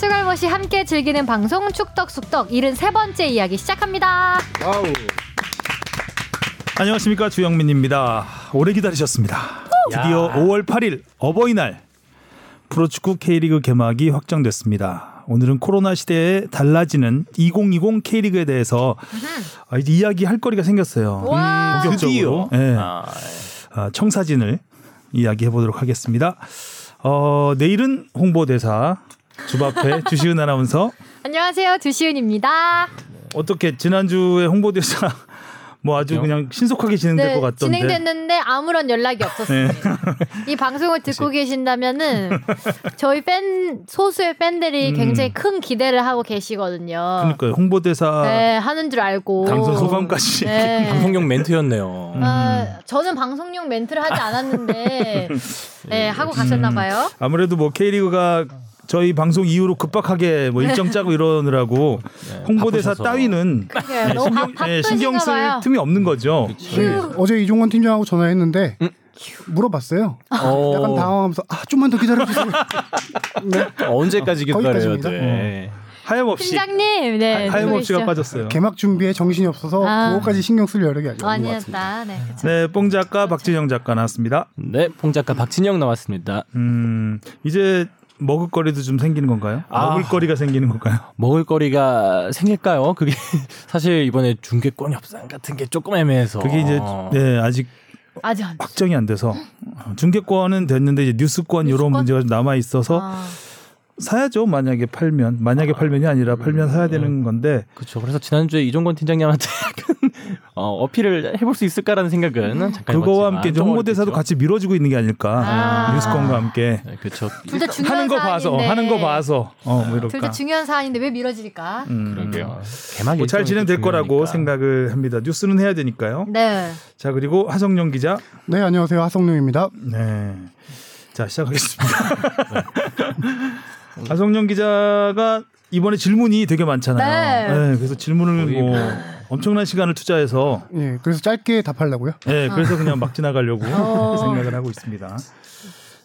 축알못이 함께 즐기는 방송 축덕숙덕 73번째 이야기 시작합니다. Wow. 안녕하십니까 주영민입니다. 오래 기다리셨습니다. 드디어 야. 5월 8일 어버이날 프로축구 K리그 개막이 확정됐습니다. 오늘은 코로나 시대에 달라지는 2020 K리그에 대해서 아, 이제 이야기할 거리가 생겼어요. 와. 본격적으로 예. 아, 아, 청사진을 이야기해 보도록 하겠습니다. 어, 내일은 홍보대사 주바페 주시은 아나운서 안녕하세요. 두시은입니다. 어떻게 지난주에 홍보대사 뭐 아주. 그냥 신속하게 진행될 네, 것 같던데 진행됐는데 아무런 연락이 없었습니다. 이 방송을 듣고 계신다면은 저희 팬 소수의 팬들이 음. 굉장히 큰 기대를 하고 계시거든요. 그러니까요 홍보대사 네, 하는 줄 알고. 당선 소감까지 네. 방송용 멘트였네요. 음. 아, 저는 방송용 멘트를 하지 않았는데 네, 하고 가셨나 봐요. 아무래도 뭐 K리그가 저희 방송 이후로 급박하게 뭐 일정 짜고 이러느라고 홍보대사 바쁘셔서. 따위는 네, 너무 바, 신경, 예, 신경 쓸 봐요. 틈이 없는 거죠. 네, 어제 이종원 팀장하고 전화했는데 물어봤어요. 어, 약간 당황하면서 아 좀만 더 기다려주세요. 네. 언제까지 기다려야. 돼? 하염없이 팀장님, 네. 하- 누구시죠? 빠졌어요. 개막 준비에 정신이 없어서 아. 그거까지 신경 쓸 여력이 아니었던 것 같습니다. 아니었다. 네. 그쵸. 네, 뽕 작가 박진영 작가 나왔습니다. 네, 봉 작가 박진영 나왔습니다. 음, 이제 먹을거리도 좀 생기는 건가요? 아. 먹을거리가 생기는 건가요? 먹을거리가 생길까요? 그게 사실 이번에 중계권 협상 같은 게 조금 애매해서 그게 이제 어. 네, 아직 아직 안. 확정이 안 돼서 어, 중계권은 됐는데 이제 뉴스권 이런 뉴스권? 문제가 좀 남아 있어서 아, 사야죠. 만약에 팔면 만약에 팔면이 아니라 팔면 사야 되는 건데 그렇죠. 그래서 지난주에 이종건 팀장님한테 약간 어, 어필을 해볼 수 있을까라는 생각은 잠깐 그거와 함께 홍보대사도. 같이 밀어주고 있는 게 아닐까 아. 뉴스권과 함께 네, 그렇죠. 둘다 중요한 하는 거 봐서. 하는 거 봐서 어, 뭐 둘다 이럴까. 중요한 사안인데 왜 미뤄질까? 음. 그러게요. 개막 뭐 잘 진행될 또 거라고. 생각을 합니다. 뉴스는 해야 되니까요. 네. 자 그리고 하성룡 기자. 네 안녕하세요 하성룡입니다. 네. 자 시작하겠습니다. 하성룡 기자가 이번에 질문이 되게 많잖아요. 네. 그래서 질문을 뭐 뭐. 엄청난 시간을 투자해서 예 그래서 짧게 답하려고요. 네, 그래서 그냥 막 지나가려고 어. 생각을 하고 있습니다.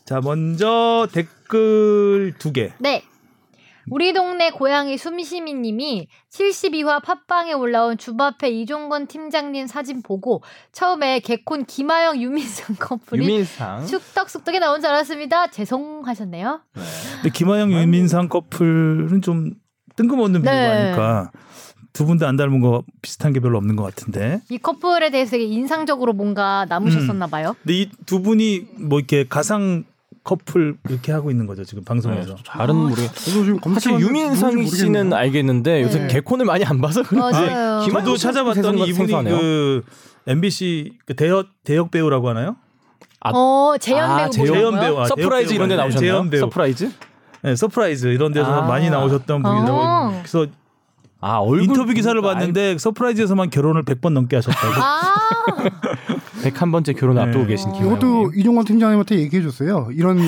자, 먼저 댓글 두 개. 네. 우리 동네 고양이 숨쉬미님이 72화 팟빵에 올라온 주바페 이종건 팀장님 사진 보고 처음에 개콘 김하영 유민상 커플이 유민상 쑥떡쑥떡에 나온 줄 알았습니다. 죄송하셨네요. 네. 근데 김하영 윤민상 커플은 좀 뜬금없는 비유가 네. 아닐까. 두분다안 닮은 거 비슷한 게 별로 없는 것 같은데. 이 커플에 대해서 되게 인상적으로 뭔가 남으셨었나 봐요. 근데 이 두 분이 뭐 이렇게 가상 커플 이렇게 하고 있는 거죠 지금 방송에서. 네, 잘은 모르겠. 저도 지금 사실 유민상 씨는. 알겠는데 요새 네. 개콘을 많이 안 봐서 그런지. 김하영 저도 씨 찾아봤더니 이분이 생소하네요. 그 MBC 그 대역 대역 배우라고 하나요? 아, 어, 재현 아, 배우 재현? 배우. 아, 서프라이즈 이런 데 나오셨나요? 재현 배우. 서프라이즈? 네, 서프라이즈 이런 데서 아. 많이 나오셨던 분이라고. 어. 그래서 아 얼굴 인터뷰 기사를 보니까 봤는데 서프라이즈에서만 결혼을 100번 넘게 하셨다고. 아, 101번째 결혼 네. 앞두고 계신 김하영. 이것도 이종원 팀장님한테 얘기해 줬어요. 이런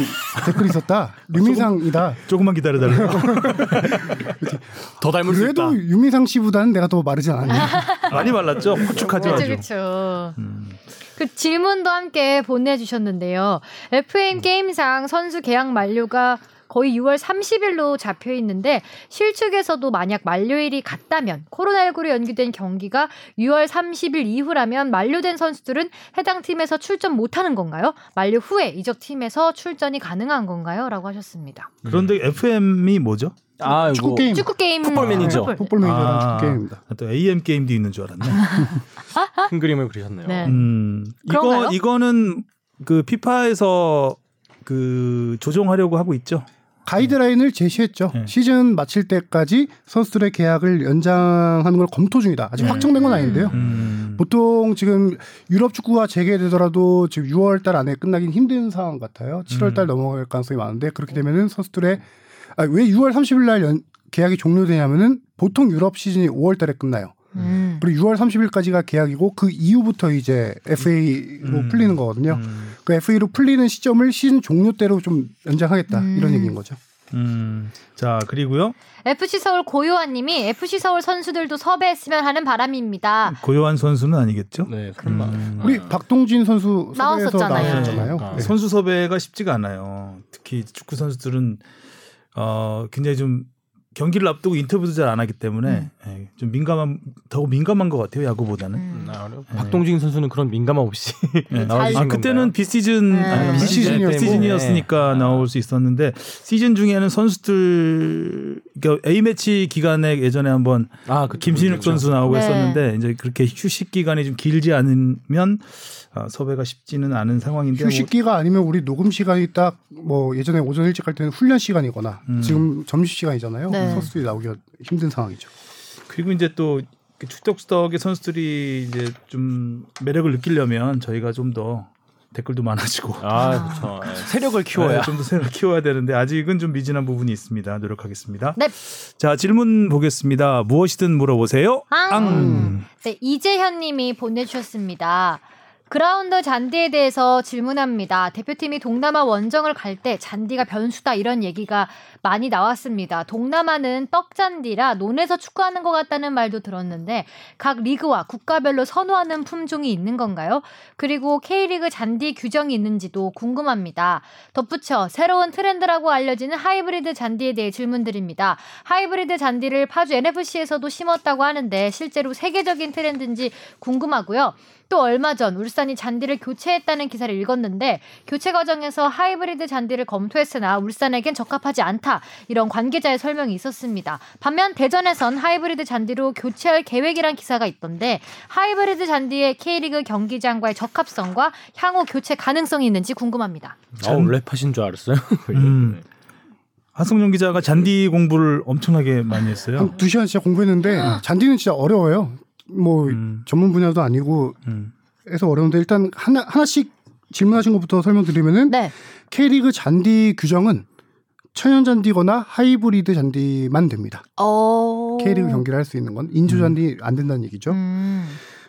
댓글이 있었다. 유민상이다. 조금 만 기다려 달라고. 더 닮을 수 있다. 그래도 유민상 씨보다는 내가 더 마르지 않았냐. 많이 말랐죠? 그렇죠, 아주. 그렇죠. 음. 그 질문도 함께 보내주셨는데요. FM 게임상 선수 계약 만료가 거의 6월 30일로 잡혀 있는데 실축에서도 만약 만료일이 같다면 코로나19로 연기된 경기가 6월 30일 이후라면 만료된 선수들은 해당 팀에서 출전 못하는 건가요? 만료 후에 이적 팀에서 출전이 가능한 건가요? 라고 하셨습니다. 그런데 FM이 뭐죠? 아 축구 게임. 축구 게임 Football Manager. Football. Football Manager라는 아, 축구 게임입니다. 또 FM 게임도 있는 줄 알았네. 큰 그림을 그리셨네요. 네. 음? 이거 이거는 그 피파에서 그 조정하려고 하고 있죠. 가이드라인을 제시했죠. 네. 시즌 마칠 때까지 선수들의 계약을 연장하는 걸 검토 중이다. 아직 네. 확정된 건 아닌데요. 음. 보통 지금 유럽 축구가 재개되더라도 지금 6월 달 안에 끝나긴 힘든 상황 같아요. 7월 달 넘어갈 가능성이 많은데 그렇게 되면은 선수들의 아, 왜 6월 30일 날 연- 계약이 종료되냐면은 보통 유럽 시즌이 5월 달에 끝나요. 음. 그리고 6월 30일까지가 계약이고 그 이후부터 이제 FA로 음. 풀리는 거거든요. 음. 그 FA로 풀리는 시점을 시즌 종료 때로 좀 연장하겠다 음. 이런 얘기인 거죠. 음. 자 그리고요 FC 서울 고요한 님이 FC 서울 선수들도 섭외했으면 하는 바람입니다. 고요한 선수는 아니겠죠? 네, 그런 말. 음. 우리 박동진 선수 섭외해서 나왔었잖아요. 나왔었잖아요. 네. 네. 선수 섭외가 쉽지가 않아요. 특히 축구 선수들은 어 굉장히 좀 경기를 앞두고 인터뷰도 잘 안 하기 때문에 예, 좀 민감한 더 민감한 것 같아요 야구보다는. 음. 아, 그래요? 박동진 선수는 그런 민감함 없이 예. 나와주신 아? 그때는 비시즌 네. 아니, 비시즌이었고. 비시즌이었으니까 나올 수 있었는데 시즌 중에는 선수들 그러니까 A 매치 기간에 예전에 한번 아, 그 김신욱 선수 나오고 네. 했었는데 이제 그렇게 휴식 기간이 좀 길지 않으면 아, 섭외가 쉽지는 않은 상황인데 뭐 휴식기가 아니면 우리 녹음 시간이 딱 뭐 예전에 오전 일찍 갈 때는 훈련 시간이거나 음. 지금 점심 시간이잖아요. 네. 선수들이 나오기가 힘든 상황이죠. 그리고 이제 또 축덕수덕의 선수들이 이제 좀 매력을 느끼려면 저희가 좀 더 댓글도 많아지고 아, 그렇죠. 예. 세력을 키워야. 좀더 새로 키워야 되는데 아직은 좀 미진한 부분이 있습니다. 노력하겠습니다. 네. 자 질문 보겠습니다. 무엇이든 물어보세요. 앙. 네, 이재현 님이 보내주셨습니다. 그라운드 잔디에 대해서 질문합니다. 대표팀이 동남아 원정을 갈 때 잔디가 변수다 이런 얘기가 많이 나왔습니다. 동남아는 떡잔디라 논에서 축구하는 것 같다는 말도 들었는데 각 리그와 국가별로 선호하는 품종이 있는 건가요? 그리고 K리그 잔디 규정이 있는지도 궁금합니다. 덧붙여 새로운 트렌드라고 알려지는 하이브리드 잔디에 대해 질문드립니다. 하이브리드 잔디를 파주 NFC에서도 심었다고 하는데 실제로 세계적인 트렌드인지 궁금하고요. 또 얼마 전 울산이 잔디를 교체했다는 기사를 읽었는데 교체 과정에서 하이브리드 잔디를 검토했으나 울산에겐 적합하지 않다 이런 관계자의 설명이 있었습니다. 반면 대전에선 하이브리드 잔디로 교체할 계획이란 기사가 있던데 하이브리드 잔디의 K리그 경기장과의 적합성과 향후 교체 가능성이 있는지 궁금합니다. 어, 랩하신 줄 알았어요. 음. 하성룡 기자가 잔디 공부를 엄청나게 많이 했어요. 한두 시간 진짜 공부했는데 잔디는 진짜 어려워요. 뭐 음. 전문 분야도 아니고 음. 해서 어려운데 일단 하나 하나씩 질문하신 것부터 설명드리면은 네. K리그 잔디 규정은 천연 잔디거나 하이브리드 잔디만 됩니다. 어. K리그 경기를 할 수 있는 건 인조 잔디 안 된다는 얘기죠. 음.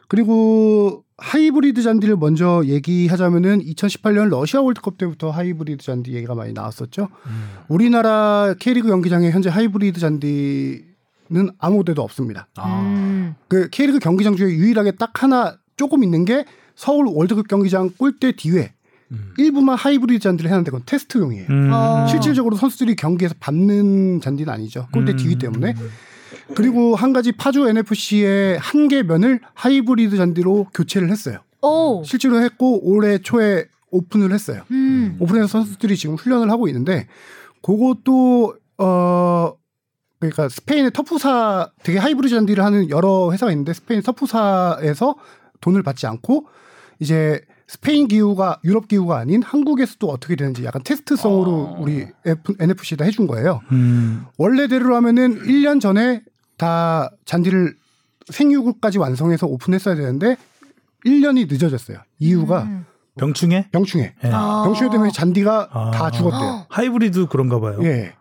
그리고 하이브리드 잔디를 먼저 얘기하자면은 2018년 러시아 월드컵 때부터 하이브리드 잔디 얘기가 많이 나왔었죠. 우리나라 K리그 경기장에 현재 하이브리드 잔디는 아무 데도 없습니다. 음. 그 K리그 경기장 중에 유일하게 딱 하나 조금 있는 게 서울 월드컵 경기장 골대 뒤에 음. 일부만 하이브리드 잔디를 했는데 그건 테스트용이에요. 음. 어. 실질적으로 선수들이 경기에서 밟는 잔디는 아니죠. 골대 음. 뒤기 때문에. 그리고 한 가지 파주 NFC의 한 개 면을 하이브리드 잔디로 교체를 했어요. 오. 실제로 했고 올해 초에 오픈을 했어요. 음. 오픈해서 선수들이 지금 훈련을 하고 있는데 그것도 어 그러니까 스페인의 터프사 되게 하이브리드 잔디를 하는 여러 회사가 있는데 스페인 터프사에서 돈을 받지 않고 이제 스페인 기후가 유럽 기후가 아닌 한국에서도 어떻게 되는지 약간 테스트성으로 우리 F, NFC에다 해준 거예요. 음. 원래대로 하면은 1년 전에 다 잔디를 생육까지 완성해서 오픈했어야 되는데 1년이 늦어졌어요. 이유가 음. 병충해? 병충해. 예. 아. 병충해 때문에 잔디가 아. 다 죽었대요. 하이브리드 그런가 봐요. 예.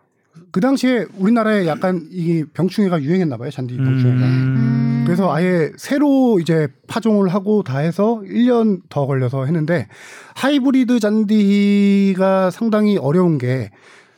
그 당시에 우리나라에 약간 이 병충해가 유행했나 봐요. 잔디 병충해가. 음. 그래서 아예 새로 이제 파종을 하고 다 해서 1년 더 걸려서 했는데 하이브리드 잔디가 상당히 어려운 게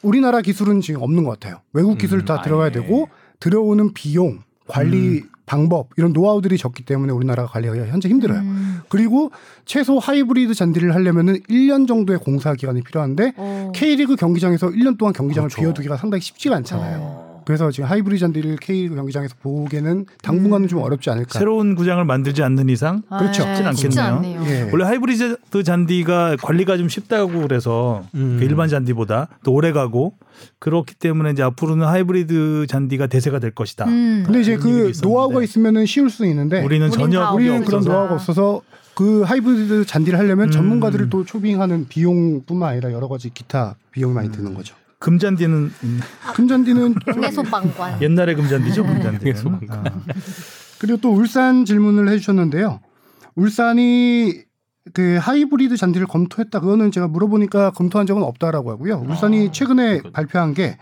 우리나라 기술은 지금 없는 것 같아요. 외국 기술 다 아예. 들어가야 되고 들어오는 비용, 관리 방법 이런 노하우들이 적기 때문에 우리나라가 관리하기가 현재 힘들어요. 음. 그리고 최소 하이브리드 잔디를 하려면은 1년 정도의 공사 기간이 필요한데 어. K리그 경기장에서 1년 동안 경기장을 그렇죠. 비워두기가 상당히 쉽지가 않잖아요. 어. 그래서 지금 하이브리드 잔디를 K리그 경기장에서 보기에는 당분간은 좀 어렵지 않을까. 새로운 구장을 만들지 않는 이상 그렇죠. 아, 쉽진 쉽지 않겠네요. 않네요. 예. 원래 하이브리드 잔디가 관리가 좀 쉽다고 그래서 음. 그 일반 잔디보다 또 오래 가고 그렇기 때문에 이제 앞으로는 하이브리드 잔디가 대세가 될 것이다. 음. 근데 이제 그. 노하우가 있으면은 쉬울 수 있는데 우리는 전혀 다 우리는 없어서. 그런 노하우가 없어서 그 하이브리드 잔디를 하려면 음. 전문가들을 또 초빙하는 비용뿐만 아니라 여러 가지 기타 비용이 많이 음. 드는 거죠. 금잔디는 금잔디는 동네 소방관. 옛날의 금잔디죠, 금잔디는. 소방관. 아. 그리고 또 울산 질문을 해주셨는데요. 울산이 그 하이브리드 잔디를 검토했다. 그거는 제가 물어보니까 검토한 적은 없다라고 하고요. 울산이 아, 최근에. 발표한 게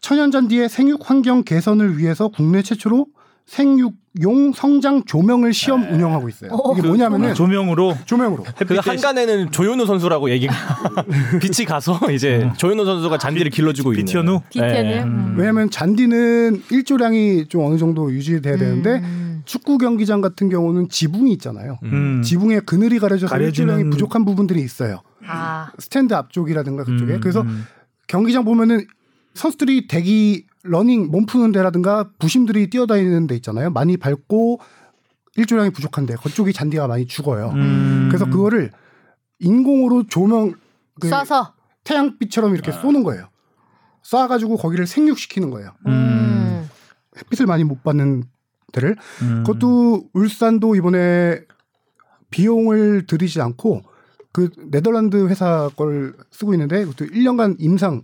천연 잔디의 생육 환경 개선을 위해서 국내 최초로 생육용 성장 조명을 시험 네. 운영하고 있어요. 어. 이게 뭐냐면은 조명으로 조명으로 그 한간에는 조현우 선수라고 얘기가 빛이 가서 이제 조현우 선수가 잔디를 길러주고 있는. 비티현우? 네. 음. 왜냐하면 잔디는 일조량이 좀 어느 정도 유지돼야 되는데 음. 축구 경기장 같은 경우는 지붕이 있잖아요. 음. 지붕에 그늘이 가려져서 가려지는- 일조량이 부족한 부분들이 있어요. 아. 스탠드 앞쪽이라든가 그쪽에 음, 그래서 음. 경기장 보면은 선수들이 대기 러닝 몸 푸는 데라든가 부심들이 뛰어다니는 데 있잖아요. 많이 밟고 일조량이 부족한데 그쪽이 잔디가 많이 죽어요. 음. 그래서 그거를 인공으로 조명 그 쏴서. 태양빛처럼 이렇게 쏘는 거예요. 쏴가지고 거기를 생육시키는 거예요. 음. 햇빛을 많이 못 받는 데를 음. 그것도 울산도 이번에 비용을 들이지 않고 그 네덜란드 회사 걸 쓰고 있는데 그것도 1년간 임상 뭐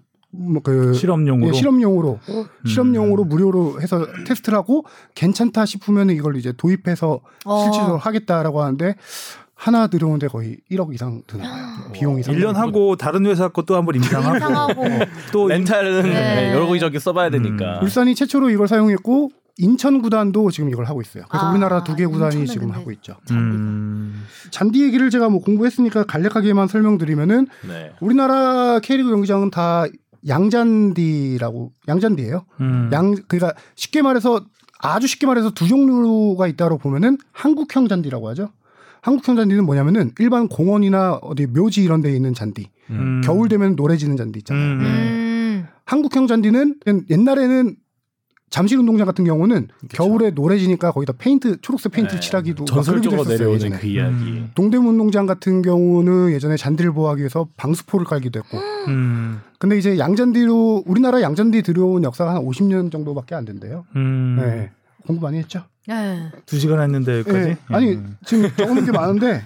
그 실험용으로. 예, 실험용으로 음. 실험용으로 무료로 해서 테스트를 하고 괜찮다 싶으면 이걸 이제 도입해서 어. 실질적으로 하겠다라고 하는데 하나 들어오는데 거의 1억 이상 드는 거예요. 비용이 1년 하고 다른 회사 것도 한번 임상하고 임상하고. 또 렌탈은 네. 여러기저기 써봐야 되니까. 울산이 최초로 이걸 사용했고 인천 구단도 지금 이걸 하고 있어요. 그래서 아, 우리나라 두 개 구단이 지금 하고 있죠. 음. 잔디 얘기를 제가 뭐 공부했으니까 간략하게만 설명드리면은 네. 우리나라 K리그 경기장은 다 양잔디라고 양잔디예요. 음. 양 그러니까 쉽게 말해서 아주 쉽게 말해서 두 종류가 있다고 보면은 한국형 잔디라고 하죠. 한국형 잔디는 뭐냐면은 일반 공원이나 어디 묘지 이런 데 있는 잔디. 음. 겨울 되면 노래지는 잔디 있잖아요. 음. 음. 음. 한국형 잔디는 옛날에는 잠실 운동장 같은 경우는 겨울에 노래지니까 거기다 페인트 초록색 페인트 네. 칠하기도 막 전설적으로 내려오는. 그 이야기. 음. 동대문 운동장 같은 경우는 예전에 잔디를 보호하기 위해서 방수포를 깔기도 했고. 음. 근데 이제 양잔디로 우리나라 양잔디 들여온 역사가 한 50년 정도밖에 안 된대요. 음. 네. 공부 많이 했죠? 네. 두 시간 했는데 여기까지. 네. 아니 음. 지금 적는 게 많은데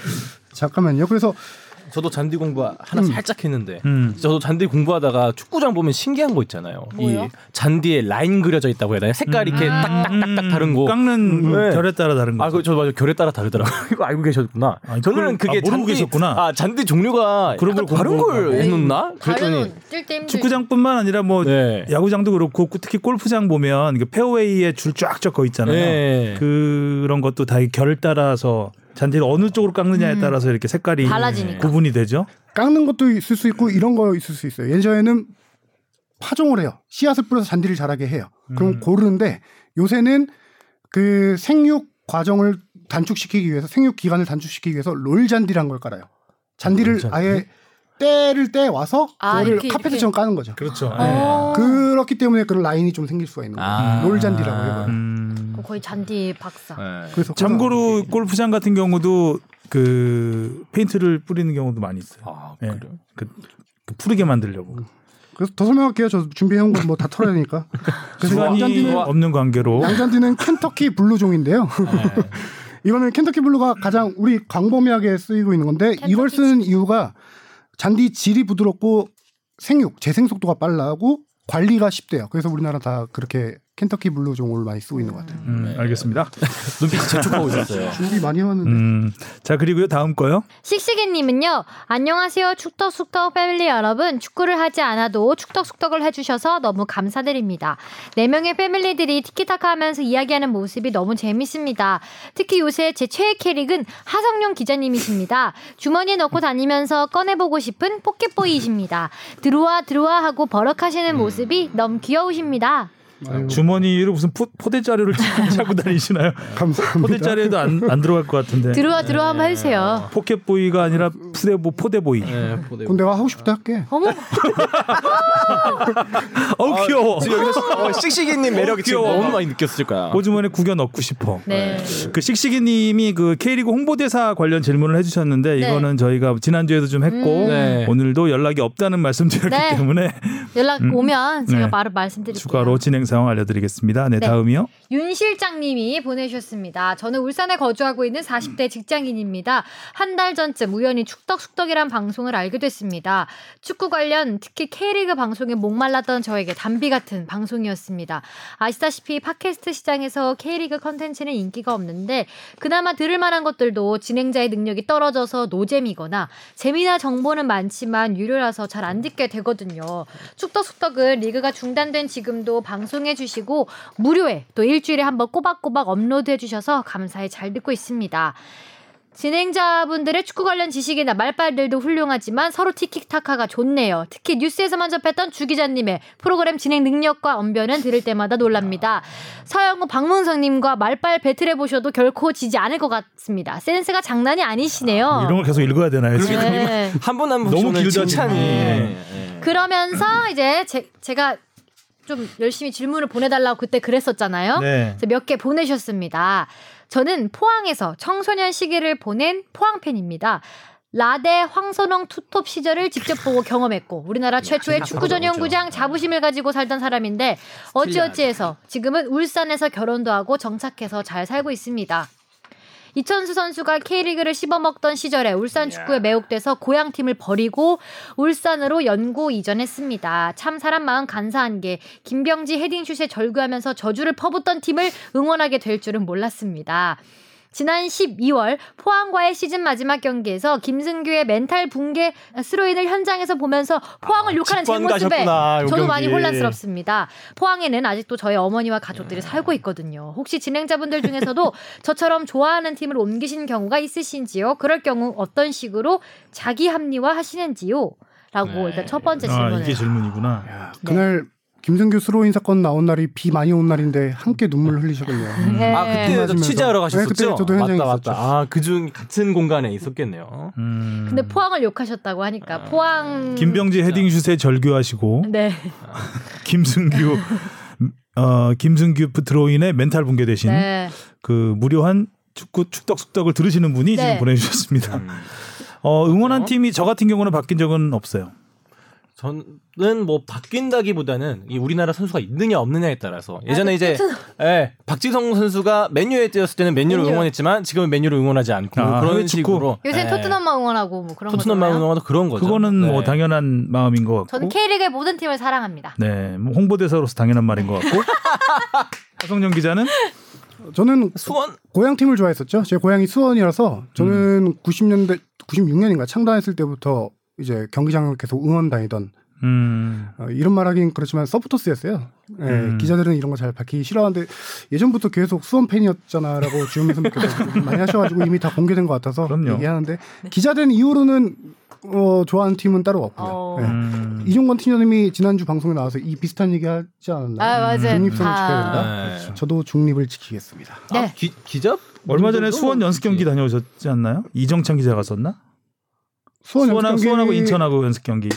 잠깐만요. 그래서 저도 잔디 공부 하나 음. 살짝 했는데 음. 저도 잔디 공부하다가 축구장 보면 신기한 거 있잖아요. 뭐요? 이 잔디에 라인 그려져 있다고 해야 되나? 색깔이 이렇게 음. 딱딱딱딱 다른 거. 깎는 네. 결에 따라 다른 거. 아, 그, 저 맞아. 결에 따라 다르더라고요. 이거 알고 계셨구나. 아니, 저는 그걸- 그게 아, 모르고 잔디, 계셨구나. 아, 잔디 종류가 그런 걸 다른 걸 공부하고. 해놓나? 그랬더니. 축구장뿐만 아니라 뭐 네. 야구장도 그렇고 특히 골프장 보면 그 페어웨이에 줄 쫙쫙 거 있잖아요. 네. 그런 것도 다 결 따라서 잔디를 어느 쪽으로 깎느냐에 음. 따라서 이렇게 색깔이 달라지니까. 구분이 되죠. 깎는 것도 있을 수 있고 이런 거 있을 수 있어요. 예전에는 파종을 해요. 씨앗을 뿌려서 잔디를 자라게 해요. 그럼 음. 고르는데 요새는 그 생육 과정을 단축시키기 위해서 생육 기간을 단축시키기 위해서 롤 잔디란 걸 깔아요. 잔디를? 아예 떼를 떼 와서 아, 그거를 이렇게, 카페트처럼 까는 거죠. 그렇죠. 어. 그렇기 때문에 그런 라인이 좀 생길 수가 있는 거예요. 아. 롤 잔디라고 해요. 음. 거의 잔디 박사. 네. 그래서 참고로 골프장 같은 경우도 그 페인트를 뿌리는 경우도 많이 있어요. 아, 예. 그래요? 그, 그 푸르게 만들려고. 그래서 더 설명할게요. 저 준비해온 거 뭐 다 털어야 되니까. 그래서 양잔디는 없는 관계로 양잔디는 켄터키 블루종인데요. 네. 이거는 켄터키 블루가 가장 우리 광범위하게 쓰이고 있는 건데 이걸 쓰는 이유가 잔디 질이 부드럽고 생육 재생 속도가 빨라고 관리가 쉽대요. 그래서 우리나라 다 그렇게 켄터키 블루 종을 많이 쓰고 있는 것 같아요. 음, 알겠습니다. 눈빛이 재촉하고 있었어요. 준비 많이 해왔는데 음, 자 그리고요 다음 거요. 씩씩이님은요. 안녕하세요. 축덕숙덕 패밀리 여러분. 축구를 하지 않아도 축덕숙덕을 해주셔서 너무 감사드립니다. 네 명의 패밀리들이 티키타카 하면서 이야기하는 모습이 너무 재밌습니다. 특히 요새 제 최애 캐릭은 하성룡 기자님이십니다. 주머니에 넣고 다니면서 꺼내보고 싶은 포켓보이십니다. 들어와 들어와 하고 버럭하시는 모습이 너무 귀여우십니다. 아유, 주머니로 무슨 포, 포대 자루를 차고 다니시나요? 감사합니다. 포대 자루에도 안, 안 들어갈 것 같은데. 들어와 들어와 한번 해주세요. 포켓보이가 아니라 푸대보 포대보이. 네, 보내. 그럼 내가 하고 싶다 할게. 어머 어 귀여워. 지금 여기서 어, 씩씩이님 매력이 지금 귀여워. 너무 많이 느꼈을 거야. 호주머니에 구겨 넣고 싶어. 네. 그 씩씩이님이 그 K리그 홍보대사 관련 질문을 해주셨는데 네. 이거는 저희가 지난주에도 좀 했고 음. 네. 오늘도 연락이 없다는 말씀드렸기 네. 때문에 연락 음. 오면 제가 네. 바로 말씀드릴게요. 추가로 진행 상황 알려드리겠습니다. 네, 네. 다음이요. 윤 실장님이 보내주셨습니다. 저는 울산에 거주하고 있는 40대 직장인입니다. 한 달 전쯤 우연히 축덕숙덕이란 방송을 알게 됐습니다. 축구 관련 특히 K리그 방송에 목말랐던 저에게 담비 같은 방송이었습니다. 아시다시피 팟캐스트 시장에서 K리그 컨텐츠는 인기가 없는데 그나마 들을 만한 것들도 진행자의 능력이 떨어져서 노잼이거나 재미나 정보는 많지만 유료라서 잘 안 듣게 되거든요. 축덕숙덕은 리그가 중단된 지금도 방송 해 주시고 무료에 또 일주일에 한번 꼬박꼬박 업로드해 주셔서 감사히 잘 듣고 있습니다. 진행자분들의 축구 관련 지식이나 말빨들도 훌륭하지만 서로 티키타카가 좋네요. 특히 뉴스에서만 접했던 주 기자님의 프로그램 진행 능력과 언변은 들을 때마다 놀랍니다. 서영우 박문성님과 말빨 배틀해 보셔도 결코 지지 않을 것 같습니다. 센스가 장난이 아니시네요. 이런 걸 계속 읽어야 되나요? 지금? 네. 한분한 분 너무 길다, 칭찬이. 지금. 네. 그러면서 이제 제, 제가 좀 열심히 질문을 보내달라고 그때 그랬었잖아요. 네. 그래서 몇개 보내셨습니다. 저는 포항에서 청소년 시기를 보낸 포항 팬입니다. 라데 황선홍 투톱 시절을 직접 보고 경험했고 우리나라 최초의 축구 전용구장 자부심을 가지고 살던 사람인데 어찌어찌해서 지금은 울산에서 결혼도 하고 정착해서 잘 살고 있습니다. 이천수 선수가 K리그를 씹어먹던 시절에 울산 축구에 매혹돼서 고향팀을 버리고 울산으로 연고 이전했습니다. 참 사람 마음 간사한 게 김병지 헤딩슛에 절규하면서 저주를 퍼붓던 팀을 응원하게 될 줄은 몰랐습니다. 지난 12월 포항과의 시즌 마지막 경기에서 김승규의 멘탈 붕괴 스로인을 현장에서 보면서 포항을 아, 욕하는 제 모습에 저도 많이 경기. 혼란스럽습니다. 포항에는 아직도 저희 어머니와 가족들이 살고 있거든요. 혹시 진행자분들 중에서도 저처럼 좋아하는 팀을 옮기신 경우가 있으신지요? 그럴 경우 어떤 식으로 자기 합리화 하시는지요? 라고 네. 일단 첫 번째 아, 질문을 이게 질문이구나. 야, 그날 김승규 스로인 사건 나온 날이 비 많이 온 날인데 함께 눈물 흘리셨군요. 네. 아 그때 저 취재하러 가셨었죠? 네, 그때 저도 현장에 맞다 있었죠. 맞다. 아 그중 같은 공간에 있었겠네요. 음. 근데 포항을 욕하셨다고 하니까 아, 포항 김병지 헤딩 슛에 절규하시고 네. 김승규 어 김승규 드로인에 멘탈 붕괴 되신 네. 그 무료한 축구 축덕 숙덕을 들으시는 분이 네. 지금 보내주셨습니다. 음. 어, 응원한 어? 팀이 저 같은 경우는 바뀐 적은 없어요. 저는 뭐 바뀐다기보다는 이 우리나라 선수가 있느냐 없느냐에 따라서 예전에 이제 예, 박지성 선수가 맨유에 뛰었을 때는 맨유를 맨유. 응원했지만 지금은 맨유를 응원하지 않고 아, 그런. 식으로 요새 예, 토트넘만 응원하고 뭐 그런 토트넘만 거잖아요. 응원하도 그런 거죠. 그거는 뭐 네. 당연한 마음인 것 같고. 저는 K리그의 모든 팀을 사랑합니다. 네, 뭐 홍보대사로서 당연한 말인 것 같고. 하성룡 기자는 저는 수원 고향 팀을 좋아했었죠. 제 고향이 수원이라서 저는 음. 90년대 96년인가 창단했을 때부터 이제 경기장을 계속 응원 다니던 음, 어, 이런 말하긴 그렇지만 서포터스였어요. 예, 음. 기자들은 이런 거 잘 밝히기 싫어하는데 예전부터 계속 수원 팬이었잖아라고 주현미 선배께서 많이 하셔가지고 이미 다 공개된 것 같아서 그럼요. 얘기하는데 기자된 이후로는 어, 좋아하는 팀은 따로 없고요. 어. 예. 음. 이종건 팀장님이 지난주 방송에 나와서 이 비슷한 얘기 하지 않았나요? 아 맞아요. 중립성을 아. 지켜야 된다. 네. 저도 중립을 지키겠습니다. 네. 아, 기, 기자 얼마 전에 수원 연습 경기 다녀오셨지 않나요? 이정찬 기자 갔었나? 수원 수원하고, 연습 경기- 수원하고 인천하고 연습 경기.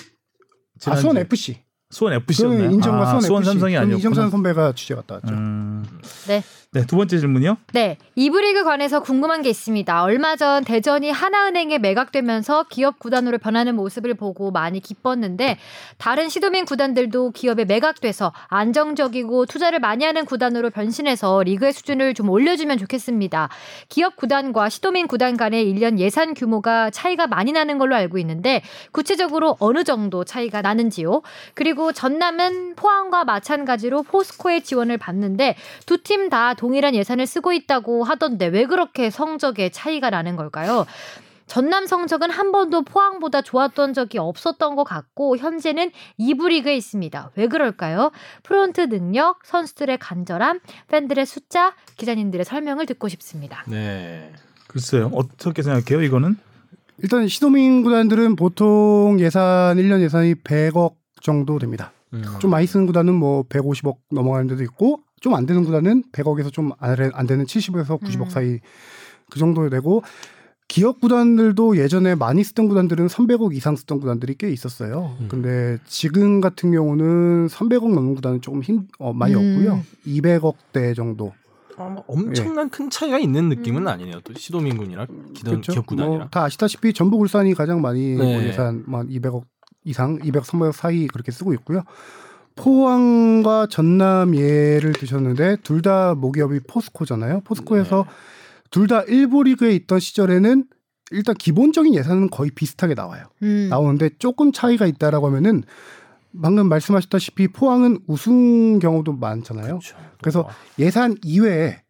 아 수원 FC. 수원 FC였나요? 그건 인천과 아, 수원, 수원 FC. 삼성이 아니었구나. 이정찬 선배가 취재 갔다 왔죠. 음. 네. 네, 두 번째 질문이요. 네, 이브리그 관해서 궁금한 게 있습니다. 얼마 전 대전이 하나은행에 매각되면서 기업 구단으로 변하는 모습을 보고 많이 기뻤는데 다른 시도민 구단들도 기업에 매각돼서 안정적이고 투자를 많이 하는 구단으로 변신해서 리그의 수준을 좀 올려주면 좋겠습니다. 기업 구단과 시도민 구단 간의 1년 예산 규모가 차이가 많이 나는 걸로 알고 있는데 구체적으로 어느 정도 차이가 나는지요? 그리고 전남은 포항과 마찬가지로 포스코의 지원을 받는데 두 팀 다 동일한 예산을 쓰고 있다고 하던데 왜 그렇게 성적에 차이가 나는 걸까요? 전남 성적은 한 번도 포항보다 좋았던 적이 없었던 것 같고 현재는 2부 리그에 있습니다. 왜 그럴까요? 프론트 능력, 선수들의 간절함, 팬들의 숫자, 기자님들의 설명을 듣고 싶습니다. 네. 글쎄요. 어떻게 생각해요, 이거는? 일단 시도민 구단들은 보통 예산 1년 예산이 100억 정도 됩니다. 음. 좀 많이 쓰는 구단은 뭐 150억 넘어가는 데도 있고 좀 안 되는 구단은 100억에서 좀 안 되는 70에서 90억 음. 사이 그 정도 되고 기업 구단들도 예전에 많이 쓰던 구단들은 300억 이상 쓰던 구단들이 꽤 있었어요. 음. 근데 지금 같은 경우는 300억 넘는 구단은 조금 힘 어, 많이 음. 없고요. 200억대 정도. 아, 뭐 엄청난 큰 차이가 있는 느낌은 음. 아니네요. 또 시도민군이랑 기존 그렇죠? 기업 구단이랑. 뭐 다 아시다시피 전북 울산이 가장 많이 뭐 네. 예산 만 200억 이상, 200, 300억 사이 그렇게 쓰고 있고요. 포항과 전남 예를 드셨는데 둘 다 모기업이 포스코잖아요. 포스코에서 둘다 일부 리그에 있던 시절에는 일단 기본적인 예산은 거의 비슷하게 나와요. 음. 나오는데 조금 차이가 있다라고 하면은 방금 말씀하셨다시피 포항은 우승 경우도 많잖아요. 그렇죠. 그래서 예산 이외에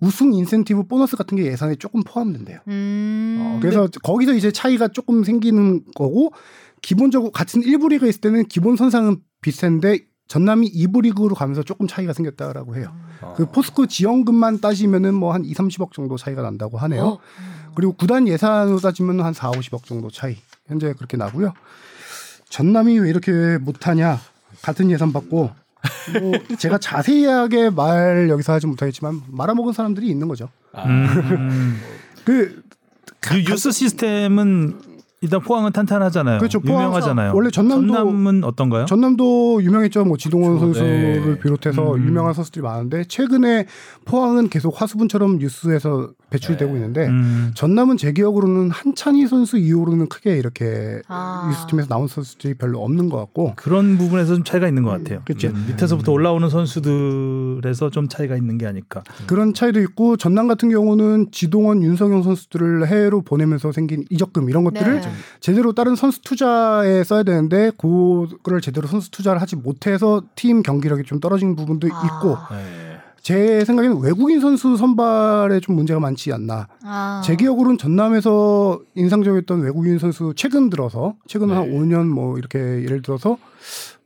우승 인센티브 보너스 같은 게 예산에 조금 포함된대요. 음. 어, 그래서 거기서 이제 차이가 조금 생기는 거고 기본적으로 같은 1부 리그에 있을 때는 기본 선상은 비슷한데 전남이 2부 리그로 가면서 조금 차이가 생겼다라고 해요. 어. 그 포스코 지원금만 따지면은 뭐 한 2, 30억 정도 차이가 난다고 하네요. 어. 그리고 구단 예산으로 따지면 한 4, 50억 정도 차이. 현재 그렇게 나고요. 전남이 왜 이렇게 못하냐? 같은 예산 받고 뭐 제가 자세하게 말 여기서 하지 못하겠지만 말아먹은 사람들이 있는 거죠. 아, 음. 그그 유스 시스템은 일단 포항은 탄탄하잖아요. 그렇죠. 포항- 유명하잖아요. 원래 전남도- 전남은 어떤가요? 전남도 유명했죠. 뭐 지동원 그렇죠. 선수를 네. 비롯해서 음. 유명한 선수들이 많은데 최근에 포항은 계속 화수분처럼 뉴스에서 배출되고 네. 있는데 음. 전남은 제 기억으로는 한찬희 선수 이후로는 크게 이렇게 아. 뉴스팀에서 나온 선수들이 별로 없는 것 같고 그런 부분에서 좀 차이가 있는 것 같아요. 그렇죠. 음, 밑에서부터 올라오는 선수들에서 좀 차이가 있는 게 아닐까. 그런 차이도 있고 전남 같은 경우는 지동원, 윤성용 선수들을 해외로 보내면서 생긴 이적금 이런 것들을 네. 제대로 다른 선수 투자에 써야 되는데 그거를 제대로 선수 투자를 하지 못해서 팀 경기력이 좀 떨어진 부분도 아. 있고 네. 제 생각에는 외국인 선수 선발에 좀 문제가 많지 않나. 아. 제 기억으로는 전남에서 인상적이었던 외국인 선수 최근 들어서 최근 한 네. 5년 뭐 이렇게 예를 들어서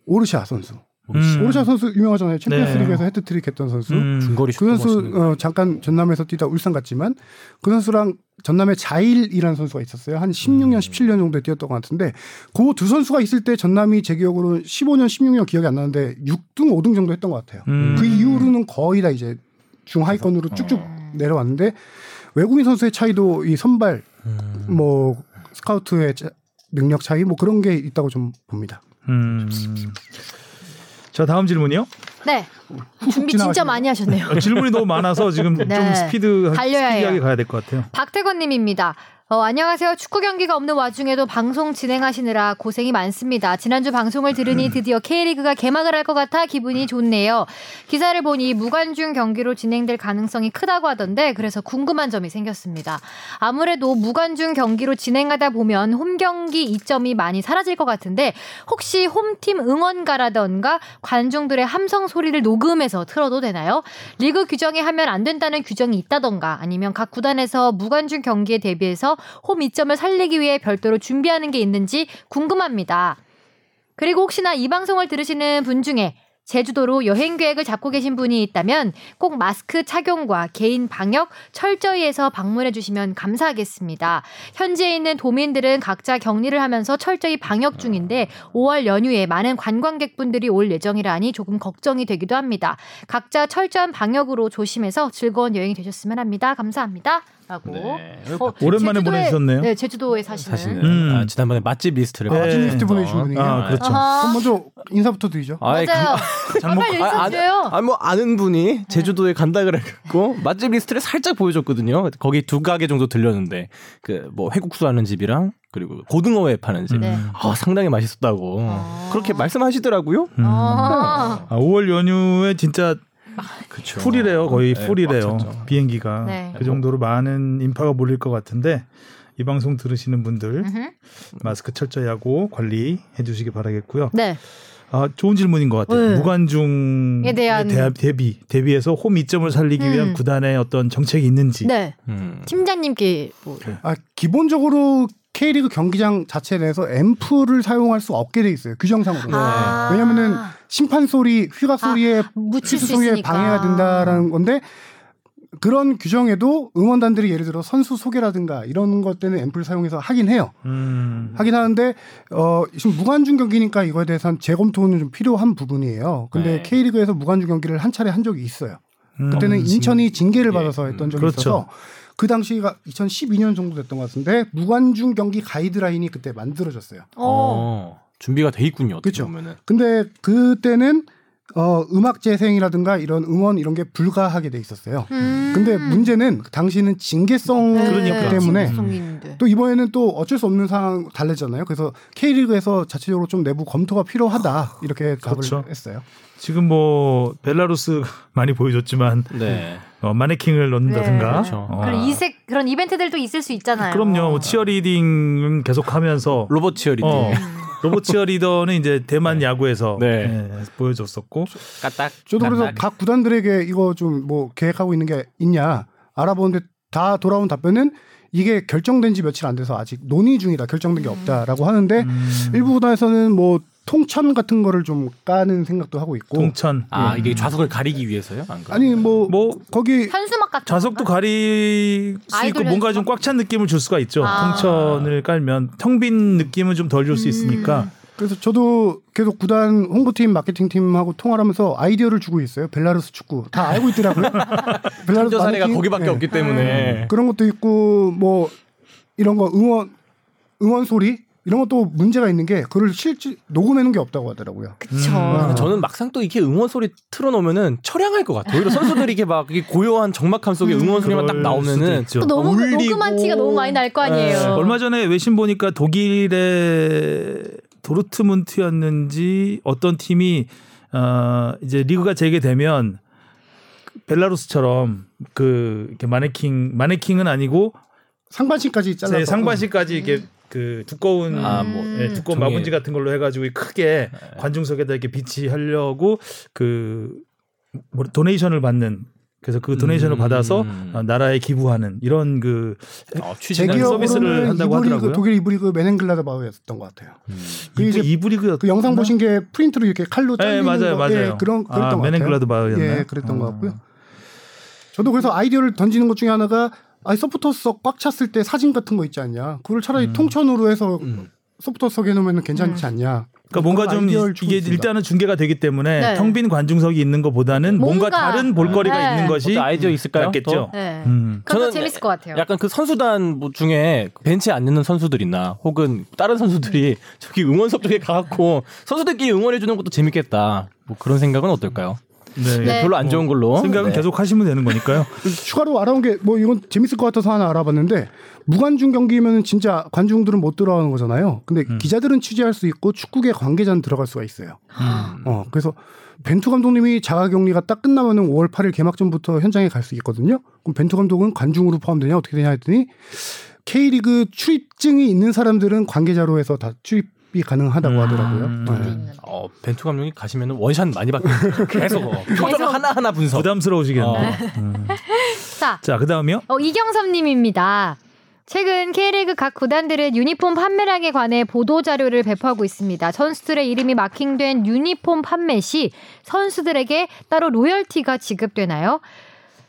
오르샤 선수. 음. 오르샤 선수 유명하잖아요. 챔피언스리그에서 네. 해트트릭 했던 선수. 음. 중거리 그 선수. 어, 잠깐 전남에서 뛰다 울산 갔지만 그 선수랑 전남의 자일이라는 선수가 있었어요. 한 16년, 17년 정도에 뛰었던 것 같은데 그 두 선수가 있을 때 전남이 제 기억으로 15년, 16년 기억이 안 나는데 6등, 5등 정도 했던 것 같아요. 음. 그 이후로는 거의 다 이제 중하위권으로 쭉쭉 내려왔는데 외국인 선수의 차이도 이 선발 음. 뭐 스카우트의 차- 능력 차이 뭐 그런 게 있다고 좀 봅니다. 음. 자 다음 질문이요. 네. 준비 진짜 지나가시네요. 많이 하셨네요. 어, 질문이 너무 많아서 지금 좀 네. 스피드 달려야 스피디하게 해요. 가야 될 것 같아요. 박태권님입니다. 어, 안녕하세요. 축구 경기가 없는 와중에도 방송 진행하시느라 고생이 많습니다. 지난주 방송을 들으니 드디어 K리그가 개막을 할 것 같아 기분이 좋네요. 기사를 보니 무관중 경기로 진행될 가능성이 크다고 하던데 그래서 궁금한 점이 생겼습니다. 아무래도 무관중 경기로 진행하다 보면 홈 경기 이점이 많이 사라질 것 같은데 혹시 홈팀 응원가라던가 관중들의 함성 소리를 녹음해서 틀어도 되나요? 리그 규정에 하면 안 된다는 규정이 있다던가 아니면 각 구단에서 무관중 경기에 대비해서 홈 이점을 살리기 위해 별도로 준비하는 게 있는지 궁금합니다. 그리고 혹시나 이 방송을 들으시는 분 중에 제주도로 여행 계획을 잡고 계신 분이 있다면 꼭 마스크 착용과 개인 방역 철저히 해서 방문해 주시면 감사하겠습니다. 현지에 있는 도민들은 각자 격리를 하면서 철저히 방역 중인데 5월 연휴에 많은 관광객분들이 올 예정이라니 조금 걱정이 되기도 합니다. 각자 철저한 방역으로 조심해서 즐거운 여행이 되셨으면 합니다. 감사합니다. 라고. 네. 어, 오랜만에 제주도에- 보내주셨네요. 네, 제주도에 사시는. 사실은 음. 아, 지난번에 맛집 리스트를 네. 맛집 리스트. 보내주신 분이에요. 아 그렇죠. 아하. 그럼 먼저 인사부터 드리죠. 아이, 맞아요. 장목- 빨리 아, 아, 읽어줘요. 아, 뭐 아는 분이 제주도에 간다 그래갖고 맛집 리스트를 살짝 보여줬거든요. 거기 두 가게 정도 들렸는데 그 뭐 회국수 하는 집이랑 그리고 고등어회 파는 집. 네. 아, 상당히 맛있었다고 아. 그렇게 말씀하시더라고요. 음. 아. 아, 5월 연휴에 진짜 그렇죠. 풀이래요. 거의 네, 풀이래요. 비행기가 네. 그 정도로 많은 인파가 몰릴 것 같은데 이 방송 들으시는 분들. 마스크 철저히 하고 관리해 주시기 바라겠고요. 네. 아, 좋은 질문인 것 같아요. 네. 무관중에 대한- 대한 대비 대비해서 홈 이점을 살리기 위한 음. 구단의 어떤 정책이 있는지. 네. 음. 팀장님께 뭐. 아, 기본적으로 K리그 경기장 자체 내에서 앰프를 사용할 수 없게 돼 있어요. 규정상으로. 아. 왜냐면은 심판 소리, 휘각 아, 소리에 묻힐 휘스 수 소리에 있으니까. 방해가 된다라는 건데 그런 규정에도 응원단들이 예를 들어 선수 소개라든가 이런 것 때는 앰프를 사용해서 하긴 해요. 음. 하긴 하는데 어 지금 무관중 경기니까 이거에 대해서는 재검토는 좀 필요한 부분이에요. 근데 네. K리그에서 무관중 경기를 한 차례 한 적이 있어요. 음. 그때는 진- 인천이 징계를 예. 받아서 했던 적이 그렇죠. 있어서 그 당시가 2012년 정도 됐던 것 같은데 무관중 경기 가이드라인이 그때 만들어졌어요. 어. 어, 준비가 돼 있군요. 어떻게 그쵸. 보면은. 근데 그때는 어 음악 재생이라든가 이런 응원 이런 게 불가하게 돼 있었어요. 음. 근데 문제는 당시는 징계성 네, 그러니까. 때문에 징계성이 있는데. 또 이번에는 또 어쩔 수 없는 상황 달래잖아요. 그래서 K리그에서 자체적으로 좀 내부 검토가 필요하다 이렇게 답을 그렇죠. 했어요. 지금 뭐 벨라루스 많이 보여줬지만 네. 어, 마네킹을 넣는다든가. 네. 그렇죠. 어, 그런 이색 그런 이벤트들도 있을 수 있잖아요. 그럼요. 뭐 치어리딩은 계속하면서 로봇 치어리딩. 어, 로봇 치어리더는 이제 대만 야구에서 네. 예, 보여줬었고 까딱. 저도 그래서. 각 구단들에게 이거 좀 뭐 계획하고 있는 게 있냐 알아보는데 다 돌아온 답변은 이게 결정된 지 며칠 안 돼서 아직 논의 중이다. 결정된 게 없다라고 하는데 음, 일부 구단에서는 뭐 통천 같은 거를 좀 까는 생각도 하고 있고 동천 아 예. 이게 좌석을 가리기 위해서요? 아니 뭐, 뭐 거기 현수막 같은 좌석도 건가? 가릴 수 있고 뭔가 좀? 꽉 찬 느낌을 줄 수가 있죠. 아. 통천을 깔면 텅 빈 느낌은 좀 덜 줄수 음. 있으니까 그래서 저도 계속 구단 홍보팀 마케팅 팀하고 통화를 하면서 아이디어를 주고 있어요. 벨라루스 축구 다 알고 있더라고요. 벨라루스 사례가? 거기밖에 네. 없기 때문에. 그런 것도 있고 뭐 이런 거 응원 응원 소리 이런 것도 문제가 있는 게 그걸 실제 녹음해놓은 게 없다고 하더라고요. 그쵸. 음. 저는 막상 또 이렇게 응원 소리 틀어놓으면은 처량할 것 같아요. 오히려 선수들이 이렇게 막 이게 고요한 적막함 속에 음. 응원 소리만 딱 나오면은. 또 너무 울리고. 녹음한 티가 너무 많이 날 거 아니에요. 네. 얼마 전에 외신 보니까 독일의 도르트문트였는지 어떤 팀이 어 이제 리그가 재개되면 벨라루스처럼 그 이렇게 마네킹 마네킹은 아니고 상반신까지 잘라. 제 상반신까지 이렇게 그 두꺼운 아, 뭐, 예, 두꺼운 종이. 마분지 같은 걸로 해가지고 크게 관중석에다 이렇게 비치하려고 그 뭐, 도네이션을 받는 그래서 그 도네이션을 음. 받아서 어, 나라에 기부하는 이런 그 어, 제 취지가 기억으로는 서비스를 한다고 이브리그, 하더라고요. 독일 이브리그 메넨글라드 바우였던 것 같아요. 그 이제 이브리그 그 영상 보신 게 프린트로 이렇게 칼로 네, 잘리는 맞아요, 거, 예, 맞아요. 그런 아, 그랬던 것 같아요. 메넨글라드 바우였나요? 예, 그랬던 것 어. 같고요. 저도 그래서 아이디어를 던지는 것 중에 하나가 아이 서포터석 꽉 찼을 때 사진 같은 거 있지 않냐. 그걸 차라리 음. 통천으로 해서 음. 서포터석에 놓으면 괜찮지 음. 않냐. 그러니까 뭔가 좀 이게 있습니다. 일단은 중계가 되기 때문에 네. 텅빈 관중석이 있는 것보다는 뭔가, 뭔가. 다른 볼거리가 네. 있는 것이 아이디어 있을까요? 낫겠죠. 더? 네. 음. 그것도 저는 재밌을 것 같아요. 약간 그 선수단 뭐 중에 벤치에 앉는 선수들이나 혹은 다른 선수들이 저기 응원석 쪽에 가갖고 선수들끼리 응원해주는 것도 재밌겠다. 뭐 그런 생각은 어떨까요? 네. 네. 별로 안 좋은 걸로. 생각은 네. 계속 하시면 되는 거니까요. 그래서 추가로 알아온 게뭐 이건 재밌을 것 같아서 하나 알아봤는데 무관중 경기면 진짜 관중들은 못 들어가는 거잖아요. 근데 음. 기자들은 취재할 수 있고 축구계 관계자는 들어갈 수가 있어요. 음. 어 그래서 벤투 감독님이 자가격리가 딱 끝나면은 5월 8일 개막전부터 현장에 갈 수 있거든요. 그럼 벤투 감독은 관중으로 포함되냐 어떻게 되냐 했더니 K리그 출입증이 있는 사람들은 관계자로 해서 다 출입 이 가능하다고 음. 하더라고요. 네. 있는. 어, 벤투 감독이 가시면 원샷 많이 받겠네요. 계속 표정 하나 하나 분석. 부담스러우시겠네. 어. 음. 자, 자, 그다음이요. 어, 이경섭님입니다. 최근 K리그 각 구단들은 유니폼 판매량에 관해 보도 자료를 배포하고 있습니다. 선수들의 이름이 마킹된 유니폼 판매 시 선수들에게 따로 로열티가 지급되나요?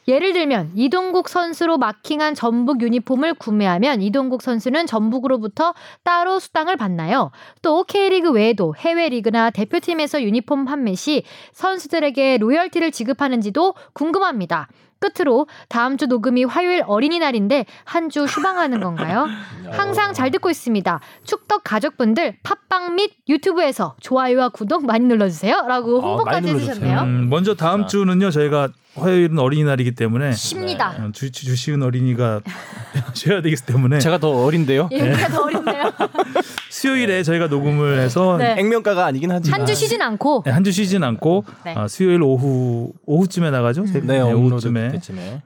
예를 들면 이동국 선수로 마킹한 전북 유니폼을 구매하면 이동국 선수는 전북으로부터 따로 수당을 받나요? 또 K리그 외에도 해외 리그나 대표팀에서 유니폼 판매 시 선수들에게 로열티를 지급하는지도 궁금합니다. 끝으로 다음 주 녹음이 화요일 어린이날인데 한 주 휴방하는 건가요? 항상 잘 듣고 있습니다. 축덕 가족분들 팟빵 및 유튜브에서 좋아요와 구독 많이 눌러주세요.라고 아, 홍보까지 눌러주세요. 해주셨네요. 음, 먼저 다음 자. 주는요. 저희가 화요일은 어린이날이기 때문에 쉽니다. 어, 주, 주, 주시은 어린이가 쉬어야 되기 때문에 제가 더 어린데요. 얘기가 더 어렵네요. 수요일에 저희가 녹음을 해서 네. 액면가가 아니긴 하지만. 한 주 쉬진 않고 네, 한주 쉬진 않고 네. 어, 수요일 오후 오후쯤에 나가죠. 새- 네, 업로드 오후쯤에.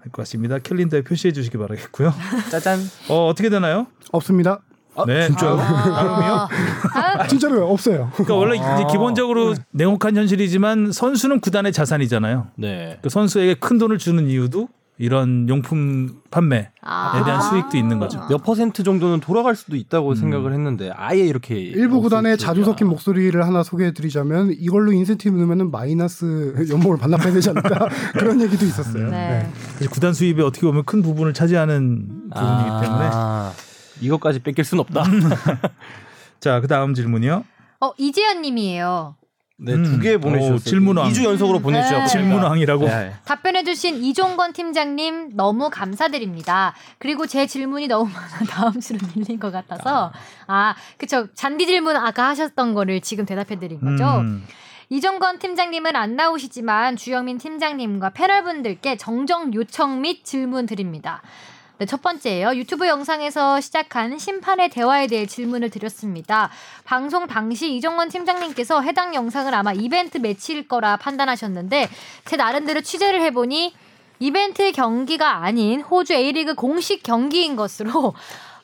할것 같습니다. 캘린더에 표시해 주시기 바라겠고요. 짜잔. 어, 어떻게 되나요? 없습니다. 네, 진짜요? 아, 다음 진짜로요 없어요. 그러니까 원래 이제 아. 기본적으로 냉혹한 현실이지만 선수는 구단의 자산이잖아요. 네. 그 선수에게 큰 돈을 주는 이유도 이런 용품 판매에 아. 대한 수익도 있는 거죠. 몇 퍼센트 정도는 돌아갈 수도 있다고 생각을 했는데 아예 이렇게 일부 구단의 자주. 섞인 목소리를 하나 소개해드리자면 이걸로 인센티브 넣으면 마이너스 연봉을 반납해야 되지 않을까 그런 얘기도 있었어요. 네. 그래서 구단 수입에 어떻게 보면 큰 부분을 차지하는 부분이기 때문에 아, 이것까지 뺏길 순 없다. 자, 그 다음 질문이요. 어 이재현 님이에요. 네, 음. 두개 보내주셨어요. 오, 질문왕. 2주 연속으로 보내주셨고. 네. 질문왕이라고. 네. 답변해주신 이종건 팀장님 너무 감사드립니다. 그리고 제 질문이 너무 많아 다음 주로 밀린 것 같아서 아 그쵸 잔디 질문 아까 하셨던 거를 지금 대답해드린 거죠. 음. 이종건 팀장님은 안 나오시지만 주영민 팀장님과 패널분들께 정정 요청 및 질문 드립니다. 네, 첫 번째예요. 유튜브 영상에서 시작한 심판의 대화에 대해 질문을 드렸습니다. 방송 당시 이정건 팀장님께서 해당 영상을 아마 이벤트 매치일 거라 판단하셨는데 제 나름대로 취재를 해보니 이벤트 경기가 아닌 호주 A리그 공식 경기인 것으로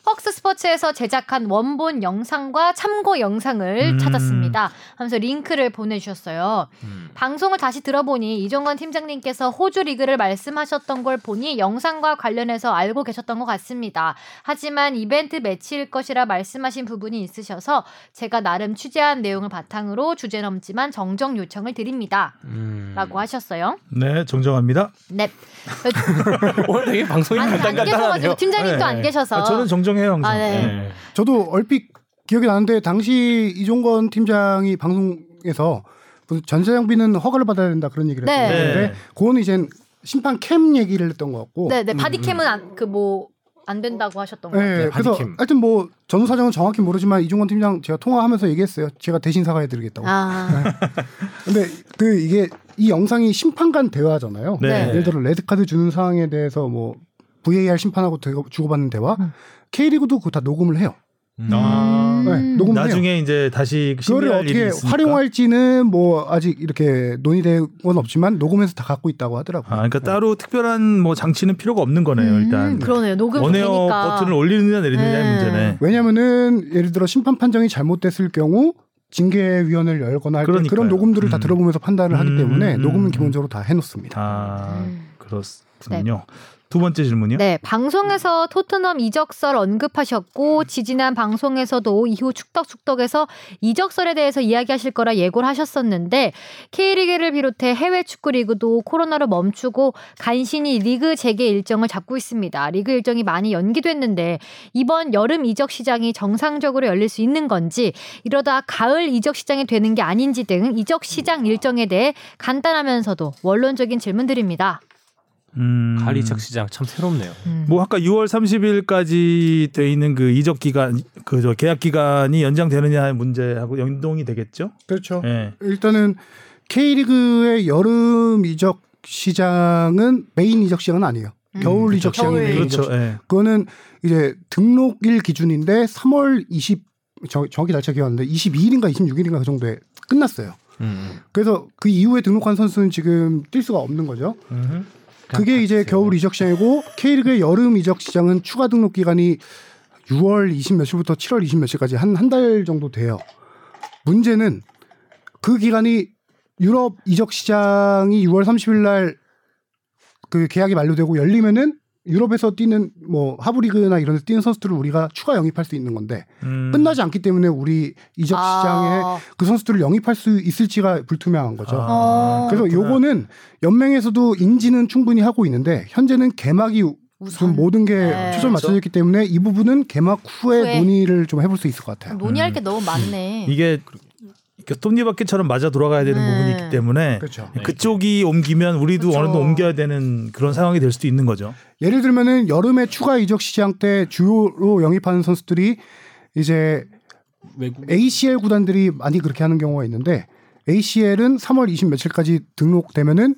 퍽스 스포츠에서 제작한 원본 영상과 참고 영상을 음. 찾았습니다. 하면서 링크를 보내주셨어요. 음. 방송을 다시 들어보니 이종건 팀장님께서 호주 리그를 말씀하셨던 걸 보니 영상과 관련해서 알고 계셨던 것 같습니다. 하지만 이벤트 매치일 것이라 말씀하신 부분이 있으셔서 제가 나름 취재한 내용을 바탕으로 주제 넘지만 정정 요청을 드립니다. 음. 라고 하셨어요. 네, 정정합니다. 네. 오늘 되게 방송이 아니, 안 계셔가지고 간단간단하네요. 팀장님도 네, 안 네. 계셔서. 아, 저는 정정 해요 항상. 아, 네. 네. 저도 얼핏 기억이 나는데 당시 이종건 팀장이 방송에서 무슨 전자장비는 허가를 받아야 된다 그런 얘기를 네. 했었는데 네. 그거는 이제 심판 캠 얘기를 했던 것 같고 네, 네. 바디캠은 안, 그 뭐, 안 된다고 하셨던 것 같아요. 네, 그래서 바디캠. 하여튼 뭐 전후 사정은 정확히 모르지만 이종건 팀장 제가 통화하면서 얘기했어요. 제가 대신 사과해드리겠다고. 아, 근데 그 이게 이 영상이 심판간 대화잖아요. 네. 예를 들어 레드 카드 주는 상황에 대해서 뭐 VAR 심판하고 대- 주고받는 대화, K리그도 그거 다 녹음을 해요. 아, 네, 음. 녹음- 나중에 이제 다시 그거를 어떻게. 활용할지는 뭐 아직 이렇게 논의된 건 없지만 녹음해서 다 갖고 있다고 하더라고요. 아, 그러니까 따로 특별한 뭐 장치는 필요가 없는 거네요. 음, 일단 그러네요. 녹음 원래 되니까. 버튼을 올리느냐 내리느냐의 네. 문제네. 왜냐면은 예를 들어 심판 판정이 잘못됐을 경우 징계위원회를 열거나 할 때. 그런 녹음들을 다 음. 들어보면서 판단을 하기 음, 때문에 음, 녹음은 음. 기본적으로 다 해놓습니다. 아 음. 그렇군요. 두 번째 질문이요. 네, 방송에서 토트넘 이적설 언급하셨고 지지난 방송에서도 이후 축덕축덕에서 이적설에 대해서 이야기하실 거라 예고를 하셨었는데 K리그를 비롯해 해외 축구 리그도 코로나로 멈추고 간신히 리그 재개 일정을 잡고 있습니다. 리그 일정이 많이 연기됐는데 이번 여름 이적 시장이 정상적으로 열릴 수 있는 건지 이러다 가을 이적 시장이 되는 게 아닌지 등 이적 시장 일정에 대해 간단하면서도 원론적인 질문 드립니다. 음. 가을 이적 시장 참 새롭네요. 음. 뭐 아까 6월 30일까지 돼 있는 그 이적 기간 그 저 계약 기간이 연장되느냐의 문제하고 연동이 되겠죠? 그렇죠. 예. 일단은 K리그의 여름 이적 시장은 메인 이적 시장은 아니에요. 음. 겨울 이적 시장이 겨울. 메인 그렇죠. 이적 시장. 예. 그거는 이제 등록일 기준인데 3월 20 저, 정확히 날짜 기억 안 나는데 22일인가 26일인가 그 정도에 끝났어요. 음. 그래서 그 이후에 등록한 선수는 지금 뛸 수가 없는 거죠. 음흠. 그게 이제 겨울 이적 시장이고 K리그의 여름 이적 시장은 추가 등록 기간이 6월 20 며칠부터 7월 20 며칠까지 한 한 달 정도 돼요. 문제는 그 기간이 유럽 이적 시장이 6월 30일 날 그 계약이 만료되고 열리면은 유럽에서 뛰는 뭐 하브리그나 이런 데서 뛰는 선수들을 우리가 추가 영입할 수 있는 건데 음. 끝나지 않기 때문에 우리 이적 시장에 아. 그 선수들을 영입할 수 있을지가 불투명한 거죠. 어. 그래서 그렇구나. 요거는 연맹에서도 인지는 충분히 하고 있는데 현재는 개막이 우선. 좀 모든 게 네. 초점 맞춰져 있기 때문에 이 부분은 개막 후에, 후에. 논의를 좀 해볼 수 있을 것 같아요. 논의할 게 너무 많네. 이게 이렇게 톱니바퀴처럼 맞아 돌아가야 되는 네. 부분이 있기 때문에 그렇죠. 그쪽이 옮기면 우리도 그렇죠. 어느 정도 옮겨야 되는 그런 상황이 될 수도 있는 거죠. 예를 들면은 여름에 추가 이적 시장 때 주요로 영입하는 선수들이 이제 외국 ACL 구단들이 많이 그렇게 하는 경우가 있는데 ACL은 3월 20 며칠까지 등록되면은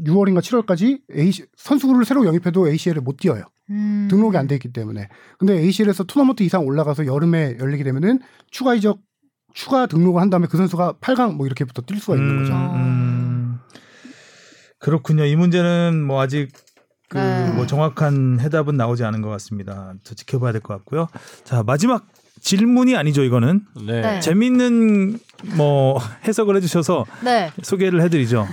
6월인가 7월까지 AC, 선수를 새로 영입해도 ACL을 못 뛰어요. 음. 등록이 안 돼 있기 때문에. 근데 ACL에서 토너먼트 이상 올라가서 여름에 열리게 되면은 추가 이적 추가 등록을 한 다음에 그 선수가 8강 뭐 이렇게부터 뛸 수가 있는 거죠. 음. 그렇군요. 이 문제는 뭐 아직 그 네. 뭐 정확한 해답은 나오지 않은 것 같습니다. 더 지켜봐야 될 것 같고요. 자 마지막 질문이 아니죠. 이거는 네. 네. 재밌는 뭐 해석을 해주셔서 네. 소개를 해드리죠.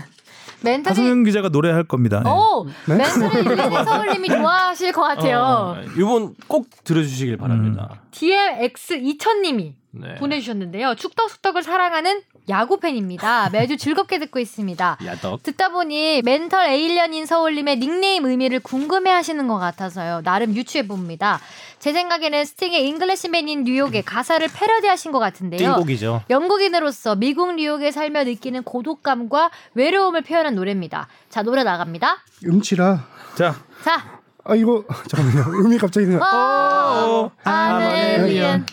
멘탈이 하성현 기자가 노래할 겁니다. 네. 오 네? mental alien in 서울님이 좋아하실 것 같아요. 어, 이번 꼭 들어주시길 바랍니다. DMX 2000님이 네. 보내주셨는데요. 축덕숙덕을 사랑하는 야구 팬입니다. 매주 즐겁게 듣고 있습니다. 야덕. 듣다 보니 mental alien in 서울님의 닉네임 의미를 궁금해 하시는 것 같아서요. 나름 유추해 봅니다. 제 생각에는 스팅의 Englishman in New York의 가사를 패러디하신 것 같은데요. 띵곡이죠. 영국인으로서 미국 뉴욕에 살며 느끼는 고독감과 외로움을 표현한 노래입니다. 자 노래 나갑니다. 음치라. 자 자, 아 이거 잠깐만요. 음이 갑자기 그냥 어, an alien.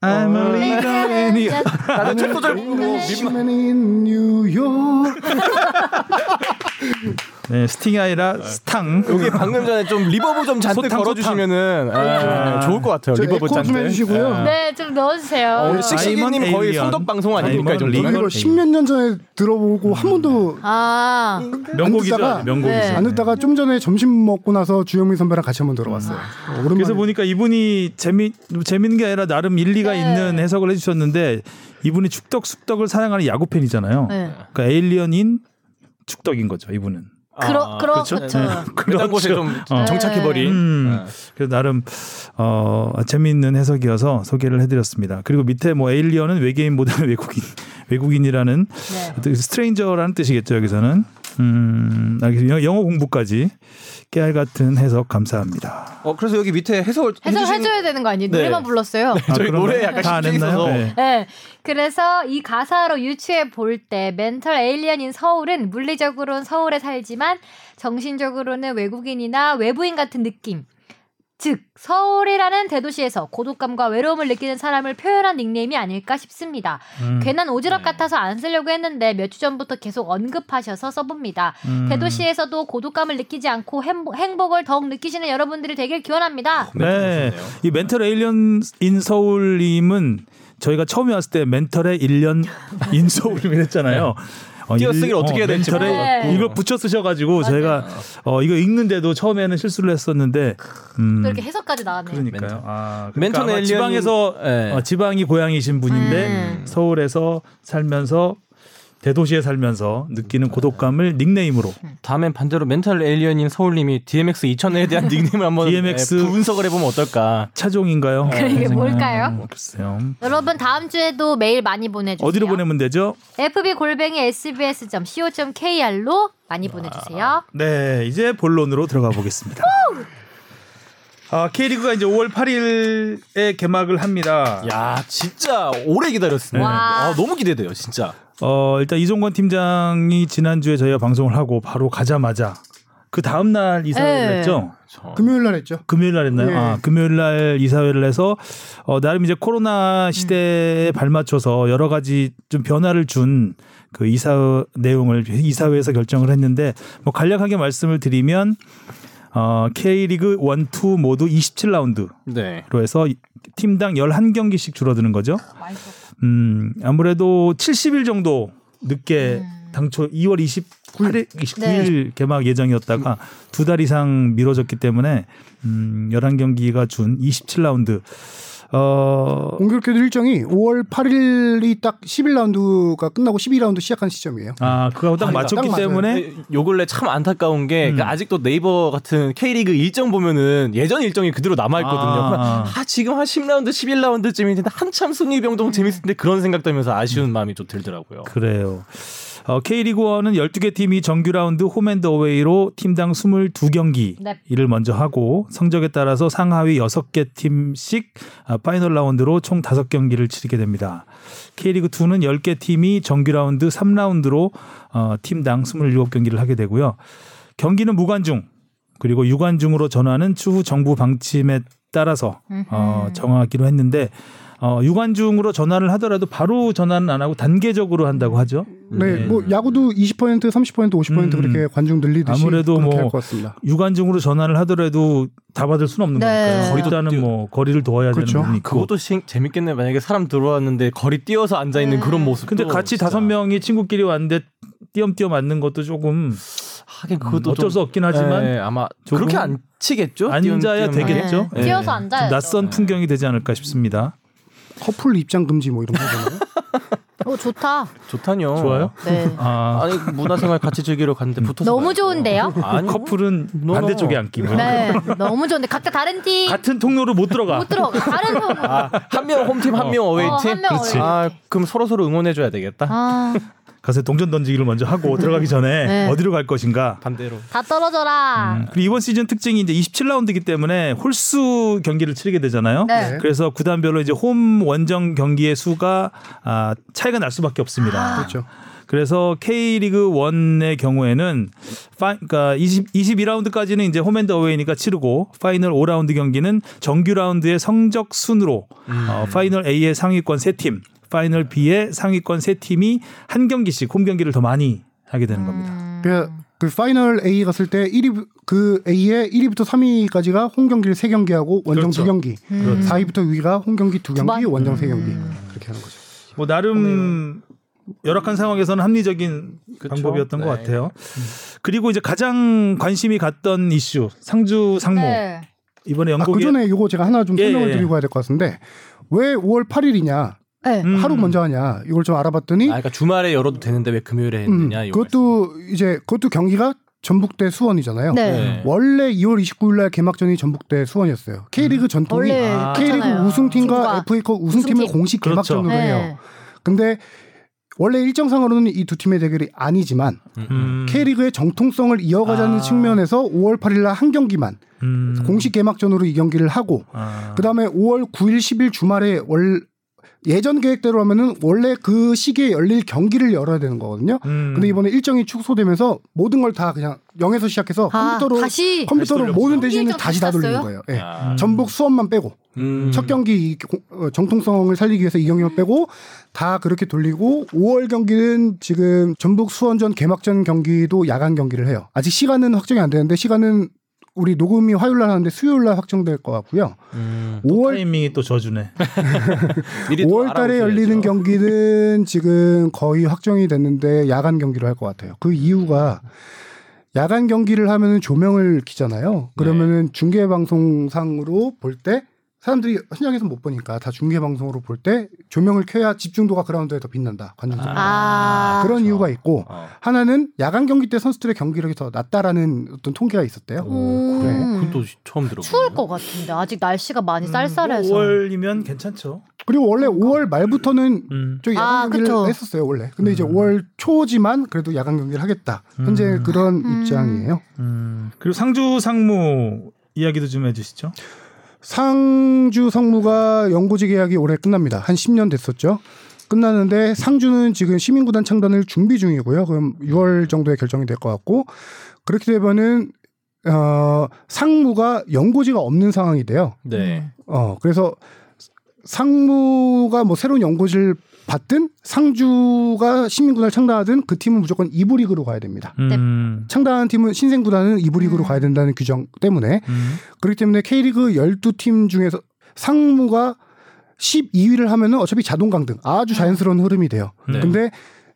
I'm a legal alien. 나는 첫 소절 부르고 민망. 네, 스팅이 아니라 스탕. 여기 방금 전에 좀 리버브 좀 잔뜩 소탕, 걸어주시면은 에, 좋을 것 같아요. 저 리버브 잔뜩. 해주시고요. 에. 네, 좀 넣어주세요. 어, 우리 아이먼 식식이님 거의. 소독 방송 아닙니까 이. 이거 십몇 년 전에 들어보고 한 번도 아, 명곡이죠. 명곡이죠. 네. 안 듣다가 좀 전에 점심 먹고 나서 주영민 선배랑 같이 한번 들어봤어요. 어, 오랜만에. 그래서 보니까 이분이 재미 재밌는 게 아니라 나름 일리가 네. 있는 해석을 해주셨는데 이분이 축덕 숙덕을 사랑하는 야구 팬이잖아요. 네. 그러니까 에일리언인 축덕인 거죠. 이분은. 그러, 그러, 그렇죠. 그렇죠. 네. 그딴 곳에 좀 어. 정착해버린. 음. 네. 그래서 나름 어 재미있는 해석이어서 소개를 해드렸습니다. 그리고 밑에 뭐 alien은 외계인보다는 외국인 외국인이라는 네. 어떻게 stranger라는 뜻이겠죠 여기서는. 음, 알겠습니다. 영어 공부까지 깨알 같은 해석 감사합니다. 어 그래서 여기 밑에 해석을 해설 해주신 해줘야 되는 거 아니에요? 네. 노래만 불렀어요. 저희 그런가요? 노래 약간 다안 집중이 했나요? 있어서. 네. 네. 그래서 이 가사로 유추해 볼 때 mental alien in 서울은 물리적으로는 서울에 살지만 정신적으로는 외국인이나 외부인 같은 느낌. 즉 서울이라는 대도시에서 고독감과 외로움을 느끼는 사람을 표현한 닉네임이 아닐까 싶습니다. 음. 괜한 오지랖 네. 같아서 안 쓰려고 했는데 몇 주 전부터 계속 언급하셔서 써봅니다. 음. 대도시에서도 고독감을 느끼지 않고 행복, 행복을 더욱 느끼시는 여러분들이 되길 기원합니다. 네. 좋네요. 이 멘털 에일리언 인 서울님은 저희가 처음에 왔을 때 멘털의 1년 in 서울님을 했잖아요. 어, 띄어쓰기를 일- 어떻게 해야 될지 mental에 모르겠고. 이걸 붙여 쓰셔가지고 저희가 어, 이거 읽는데도 처음에는 실수를 했었는데 음, 또 이렇게 해석까지 나왔네요. 그러니까요. 멘털. 아, 그러니까 alien이- 지방에서 네. 어, 지방이 고향이신 분인데 음. 서울에서 살면서 대도시에 살면서 느끼는 고독감을 닉네임으로 다음엔 반대로 mental alien in 서울님이 DMX 2000에 대한 닉네임을 한번 DMX 예, 분석을 해보면 어떨까? 차종인가요? 그게 뭘까요? 음, 글쎄요. 여러분 다음 주에도 메일 많이 보내주세요. 어디로 보내면 되죠? fb 골뱅이 sbs.co.kr로 많이 보내주세요. 네, 이제 본론으로 들어가 보겠습니다. 아, K리그가 이제 5월 8일에 개막을 합니다. 야 진짜 오래 기다렸습니다. 와. 아, 너무 기대돼요 진짜. 어, 일단 이종건 팀장이 지난주에 저희가 방송을 하고 바로 가자마자 그 다음 날 이사회를 네. 했죠. 저- 금요일 날 했죠. 금요일 날 했나요? 예. 아, 금요일 날 이사회를 해서 어, 나름 이제 코로나 시대에 발맞춰서 여러 가지 좀 변화를 준 그 이사 내용을 이사회에서 결정을 했는데 뭐 간략하게 말씀을 드리면 어, K리그 1, 2 모두 27라운드로 네. 해서 팀당 11경기씩 줄어드는 거죠. 음, 아무래도 70일 정도 늦게 당초 2월 28일, 29일 개막 예정이었다가 두 달 이상 미뤄졌기 때문에 음, 11경기가 준 27라운드. 어, 공교롭게도 일정이 5월 8일이 딱 11라운드가 끝나고 12라운드 시작한 시점이에요. 아, 그거 딱 아니, 맞췄기 딱. 때문에 요 근래 참 안타까운 게 음. 그 아직도 네이버 같은 K리그 일정 보면은 예전 일정이 그대로 남아 있거든요. 아. 아, 지금 한 10라운드, 11라운드쯤인데 한참 승리병동 재밌을 때 그런 생각 들면서 아쉬운 마음이 좀 들더라고요. 그래요. 어, K리그 1은 12개 팀이 정규 라운드 home and away로 팀당 22경기를 네. 먼저 하고 성적에 따라서 상하위 6개 팀씩 아, 파이널 라운드로 총 5경기를 치르게 됩니다. K리그 2는 10개 팀이 정규 라운드 3라운드로 어, 팀당 27경기를 하게 되고요. 경기는 무관중 그리고 유관중으로 전환은 추후 정부 방침에 따라서 어, 정하기로 했는데 어, 유관중으로 전환을 하더라도 바로 전환은 안 하고 단계적으로 한다고 하죠. 네, 뭐 야구도 20% 30% 50% 음. 그렇게 관중 늘리듯이 아무래도 그렇게 뭐할것 같습니다. 유관중으로 전환을 하더라도 다 받을 수는 없는 네. 거니까요. 뛰어- 뭐 거리를 둬야 그렇죠. 되는 부분이 있고. 그것도 시- 재밌겠네. 만약에 사람 들어왔는데 거리 뛰어서 앉아 있는 네. 그런 모습. 근데 같이 다섯 명이 친구끼리 왔는데 띄엄띄엄 맞는 것도 조금 하긴 그것도 어쩔 좀- 수 없긴 하지만 네, 아마 그렇게 안 치겠죠. 앉아야 띄엄띄엄 되겠죠. 네. 뛰어서 앉아야죠. 낯선 풍경이 되지 않을까 싶습니다. 커플 입장 금지 뭐 이런 거 하잖아요. 오 좋다. 좋다뇨. 좋아요? 네. 아, 아니 문화생활 같이 즐기러 갔는데 붙어서 너무. 좋은데요? 아니 커플은 no no. 반대쪽에 앉기고 네, 너무 좋은데 각자 다른 팀못 같은 통로로 못 들어가. 들어가. 다른 팀. 아, 한 명 홈팀 한 명 away 어, 팀. 한명 그렇지. away. 아 그럼 서로 서로 응원해 줘야 되겠다. 아, 가서 동전 던지기를 먼저 하고 들어가기 전에 네. 어디로 갈 것인가. 반대로. 다 떨어져라. 음, 그리고 이번 시즌 특징이 이제 27라운드이기 때문에 홀수 경기를 치르게 되잖아요. 네. 그래서 구단별로 이제 홈 원정 경기의 수가 아, 차이가 날 수밖에 없습니다. 그렇죠. 그래서 K리그 1의 경우에는 파, 그러니까 20, 22라운드까지는 이제 home and away니까 치르고 파이널 5라운드 경기는 정규 라운드의 성적 순으로 어, 파이널 A의 상위권 3팀, 파이널 B의 상위권 3팀이 한 경기씩 홈 경기를 더 많이 하게 되는 겁니다. 음. 그, 그 파이널 A 갔을 때 1위 그 A의 1위부터 3위까지가 홈 경기를 3경기하고 원정 그렇죠. 2경기. 음. 4위부터 6위가 홈 경기 2경기, 번? 원정 3경기. 그렇게 하는 거죠. 뭐 나름 열악한 상황에서는 합리적인 그쵸? 방법이었던 것 네. 같아요. 그리고 이제 가장 관심이 갔던 이슈 상주 상무 네. 이번에 아, 그 영국에 전에 요거 제가 하나 좀 예, 설명을 예. 드리고 가야 될 것 같은데 왜 5월 8일이냐 네. 음. 하루 먼저 하냐 이걸 좀 알아봤더니 아 그러니까 주말에 열어도 되는데 왜 금요일에 음, 했느냐. 이거 그것도 이제 그것도 경기가 전북대 수원이잖아요. 네. 네. 원래 2월 29일 날 개막전이 전북대 수원이었어요. K리그 전통이 원래 아. K리그 있잖아요. 우승팀과. FA컵 우승팀을 우승팀. 공식 그렇죠. 개막전으로 해요. 네. 근데 원래 일정상으로는 이 두 팀의 대결이 아니지만 음, K리그의 정통성을 이어가자는 아. 측면에서 5월 8일 날 한 경기만 음, 공식 개막전으로 이 경기를 하고 아, 그다음에 5월 9일 10일 주말에 월 예전 계획대로 하면은 원래 그 시기에 열릴 경기를 열어야 되는 거거든요. 음. 근데 이번에 일정이 축소되면서 모든 걸 다 그냥 0에서 시작해서 아, 컴퓨터로 다시 컴퓨터로 다시 모든 경기 다시 다 돌리는? 거예요. 예. 아. 전북 수원만 빼고 음. 첫 경기 어, 정통성을 살리기 위해서 이 경기만 빼고 다 그렇게 돌리고 5월 경기는 지금 전북 수원전 개막전 경기도 야간 경기를 해요. 아직 시간은 확정이 안 되는데 시간은 우리 녹음이 화요일 날 하는데 수요일 날 확정될 것 같고요. 음. 5월 타이밍이 또 저주네. 미리 또 5월 달에. 열리는 경기는 지금 거의 확정이 됐는데 야간 경기로 할 것 같아요. 그 이유가 야간 경기를 하면은 조명을 키잖아요. 그러면은 중계 방송상으로 볼 때 사람들이 현장에서 못 보니까 다 중계 방송으로 볼 때 조명을 켜야 집중도가 그라운드에 더 빛난다. 관중석. 아. 그런 그렇죠. 이유가 있고 어. 하나는 야간 경기 때 선수들의 경기력이 더 낮다라는 어떤 통계가 있었대요. 음. 그래. 그건 또 처음 들어. 추울 것 같은데 아직 날씨가 많이 뭐 쌀쌀해서. 5월이면 괜찮죠. 그리고 원래 5월 말부터는 음. 저 야간 아, 경기를 그쵸. 했었어요 원래. 근데 이제 음. 5월 초지만 그래도 야간 경기를 하겠다. 현재 음. 그런 음. 입장이에요. 음. 그리고 상주 상무 이야기도 좀 해주시죠. 상주 성무가 연고지 계약이 올해 끝납니다. 한 10년 됐었죠. 끝나는데 상주는 지금 시민구단 창단을 준비 중이고요. 그럼 6월 정도에 결정이 될 것 같고 그렇게 되면은 어 상무가 연고지가 없는 상황이 돼요. 네. 어 그래서 상무가 뭐 새로운 연고지를 받든 상주가 시민구단을 창단하든 그 팀은 무조건 2부 리그로 가야 됩니다. 음. 창단한 팀은 신생구단은 2부 리그로 음. 가야 된다는 규정 때문에 음. 그렇기 때문에 K리그 12팀 중에서 상무가 12위를 하면은 어차피 자동 강등 아주 자연스러운 흐름이 돼요. 네. 근데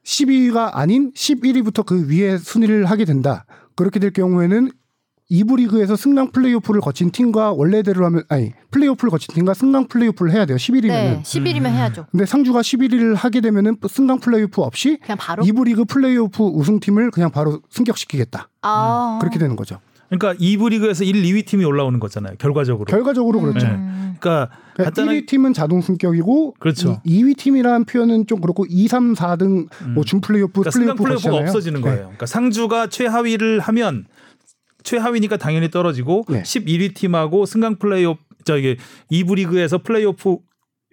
12위가 아닌 11위부터 그 위에 순위를 하게 된다. 그렇게 될 경우에는 2부 리그에서 승강 플레이오프를 거친 팀과 원래대로 하면 아니 플레이오프를 거친 팀과 승강 플레이오프를 해야 돼요. 11위면은. 네, 10일이면 음. 해야죠. 근데 상주가 11위를 하게 되면은 승강 플레이오프 없이 그냥 바로. 2부 리그 플레이오프 우승팀을 그냥 바로 승격시키겠다. 아. 그렇게 되는 거죠. 그러니까 2부 리그에서 1, 2위 팀이 올라오는 거잖아요. 결과적으로. 결과적으로 그렇죠. 네. 음. 그러니까 그러니까 간단하게 1위 팀은 자동 승격이고 그렇죠. 2, 위 팀이라는 표현은 좀 그렇고 2, 3, 4등 뭐준 플레이오프, 그러니까 승강 플레이오프 플레이오프가. 없어지는 네. 거예요. 그러니까 상주가 최하위를 하면 최하위니까 당연히 떨어지고 네. 11위 팀하고 승강 플레이오프 저기 2부 리그에서 플레이오프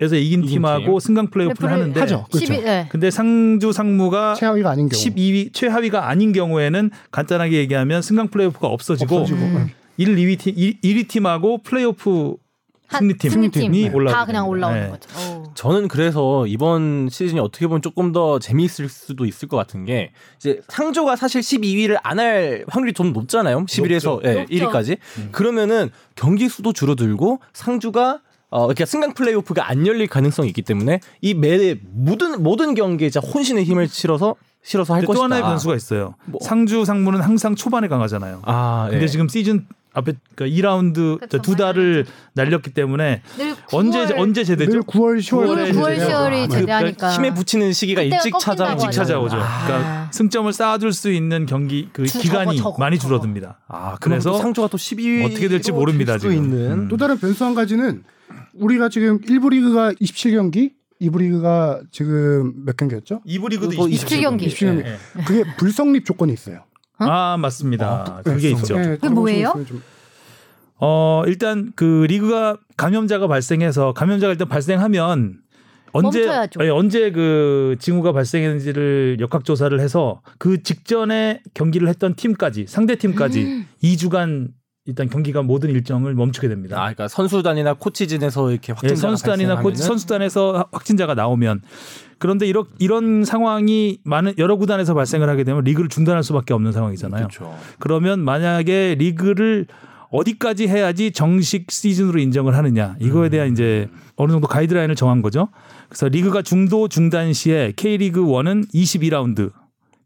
에서 이긴 이긴 팀하고 승강 플레이오프를 플레이- 하는데 하죠. 그렇죠. 11위, 네. 근데 상주 상무가 최하위가 아닌 경우 12위 최하위가 아닌 경우에는 간단하게 얘기하면 승강 플레이오프가 없어지고 없어지고 음. 1, 2위 팀 1 위 팀하고 플레이오프 한- 승리팀 승리팀이 올라오게 다 그냥. 올라오는 네. 거죠. 오. 저는 그래서 이번 시즌이 어떻게 보면 조금 더 재미있을 수도 있을 것 같은 게 이제 상조가 사실 12위를 안 할 확률이 좀 높잖아요. 11위에서 예, 높죠. 1위까지. 그러면은 경기 수도 줄어들고 상주가 어 그러니까 승강 플레이오프가 안 열릴 가능성이 있기 때문에 이 매 모든 모든 경기에 진짜 혼신의 힘을 실어서 실어서 할 것이다. 또 하나의 변수가 있어요. 뭐. 상주 상무는 항상 초반에 강하잖아요. 아, 근데 예. 지금 시즌 앞에 그러니까 2라운드 그쵸, 두 달을 날렸기 때문에 늘 언제 9월 언제 제대죠? 늘 9월, 10월 늘 9월, 10월이 제대하니까. 힘에 붙이는 시기가 일찍 찾아오고 일찍 찾아오죠. 아. 그러니까 승점을 쌓아둘 수 있는 경기 그 주- 기간이 저거, 저거, 많이 저거. 줄어듭니다. 아, 그래서 상조가 또 12위 어떻게 될지 모릅니다, 지금. 있는 음. 또 다른 변수 한 가지는 우리가 지금 1부 리그가 27경기, 2부 리그가 지금 몇 경기였죠? 2부 리그도 그거 27 경기. 27경기. 예. 그게 불성립 조건이 있어요. 아 맞습니다. 그게 있죠. 네, 그게 뭐예요? 어 일단 그 리그가 감염자가 발생해서 감염자가 일단 발생하면 언제 멈춰야죠. 예, 언제 그 징후가 발생했는지를 역학 조사를 해서 그 직전에 경기를 했던 팀까지 상대 팀까지 음. 2주간 일단 경기가 모든 일정을 멈추게 됩니다. 아, 그러니까 선수단이나 코치진에서 이렇게 예, 확진자가 선수단이나 코치, 선수단에서 확진자가 나오면 그런데 이런 이런 상황이 많은 여러 구단에서 발생을 하게 되면 리그를 중단할 수밖에 없는 상황이잖아요. 그렇죠. 그러면 만약에 리그를 어디까지 해야지 정식 시즌으로 인정을 하느냐 이거에 대한 이제 어느 정도 가이드라인을 정한 거죠. 그래서 리그가 중도 중단 시에 K리그 1은 22라운드,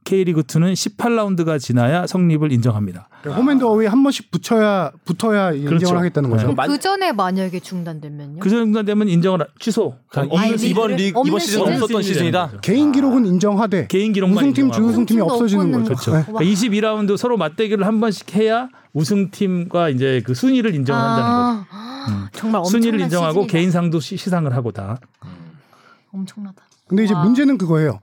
K리그 2는 18라운드가 지나야 성립을 인정합니다. 그러니까 홈앤드 어웨이 한 번씩 붙여야 붙어야 인정을 그렇죠. 하겠다는 거죠. 네. 만- 그 전에 만약에 중단되면요? 그 정도 되면 인정을 하- 취소. 그냥 아니, 이번 이번 리그 이번 시즌? 없었던 시즌이 시즌이다. 개인 기록은 인정하되 개인 기록만 우승팀. 준우승팀이 없어지는 거죠. 그렇죠. 네. 그러니까 22라운드 서로 맞대결을 한 번씩 해야 우승팀과 이제 그 순위를 인정을 한다는 거죠. 아, 정말 엄청난 순위를 인정하고 시즌이다. 개인상도 시, 시상을 하고 다. 엄청나다. 근데 이제 와. 문제는 그거예요.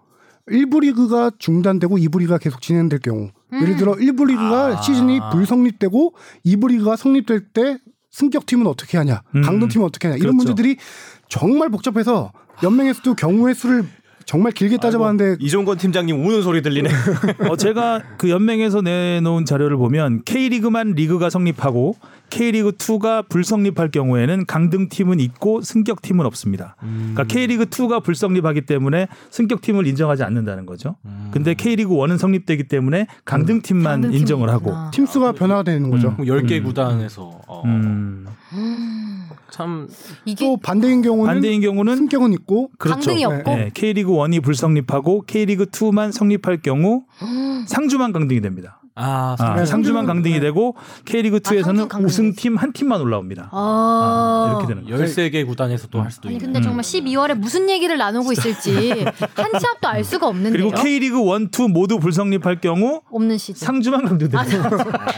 1부 리그가 중단되고 2부 리그가 계속 진행될 경우 음. 예를 들어 1부 리그가 아. 시즌이 불성립되고 2부 리그가 성립될 때 승격팀은 어떻게 하냐, 음. 강등팀은 어떻게 하냐 이런 그렇죠. 문제들이 정말 복잡해서 연맹에서도 경우의 수를 정말 길게 따져봤는데 이종건 팀장님 우는 소리 들리네. 어, 제가 그 연맹에서 내놓은 자료를 보면 K리그만 리그가 성립하고 K리그 2가 불성립할 경우에는 강등 팀은 있고 승격 팀은 없습니다. 그러니까 K리그 2가 불성립하기 때문에 승격 팀을 인정하지 않는다는 거죠. 근데 K리그 1은 성립되기 때문에 강등 팀만 강등팀이 인정을 하고. 팀 수가 변화가 되는 거죠. 그럼 10개 구단에서 어, 음. 참 이게 또 반대인 경우는 반대인 경우는 승격은 있고 그렇죠. 강등이 없고 네, K리그 1이 불성립하고 K리그 2만 성립할 경우 상주만 강등이 됩니다. 아, 아, 네, 상주만 강등이 되고 K리그 2에서는 상주 강등이 우승팀 한 팀만 올라옵니다. 아, 아, 이렇게 되는 거예요. 13개 구단에서 또 할 수도 아니 있는. 근데 정말 12월에 무슨 얘기를 나누고 있을지 한 치 앞도 알 수가 없는데요. 그리고 K리그 1, 2 모두 불성립할 경우 없는 시즌. 상주만 강등돼요.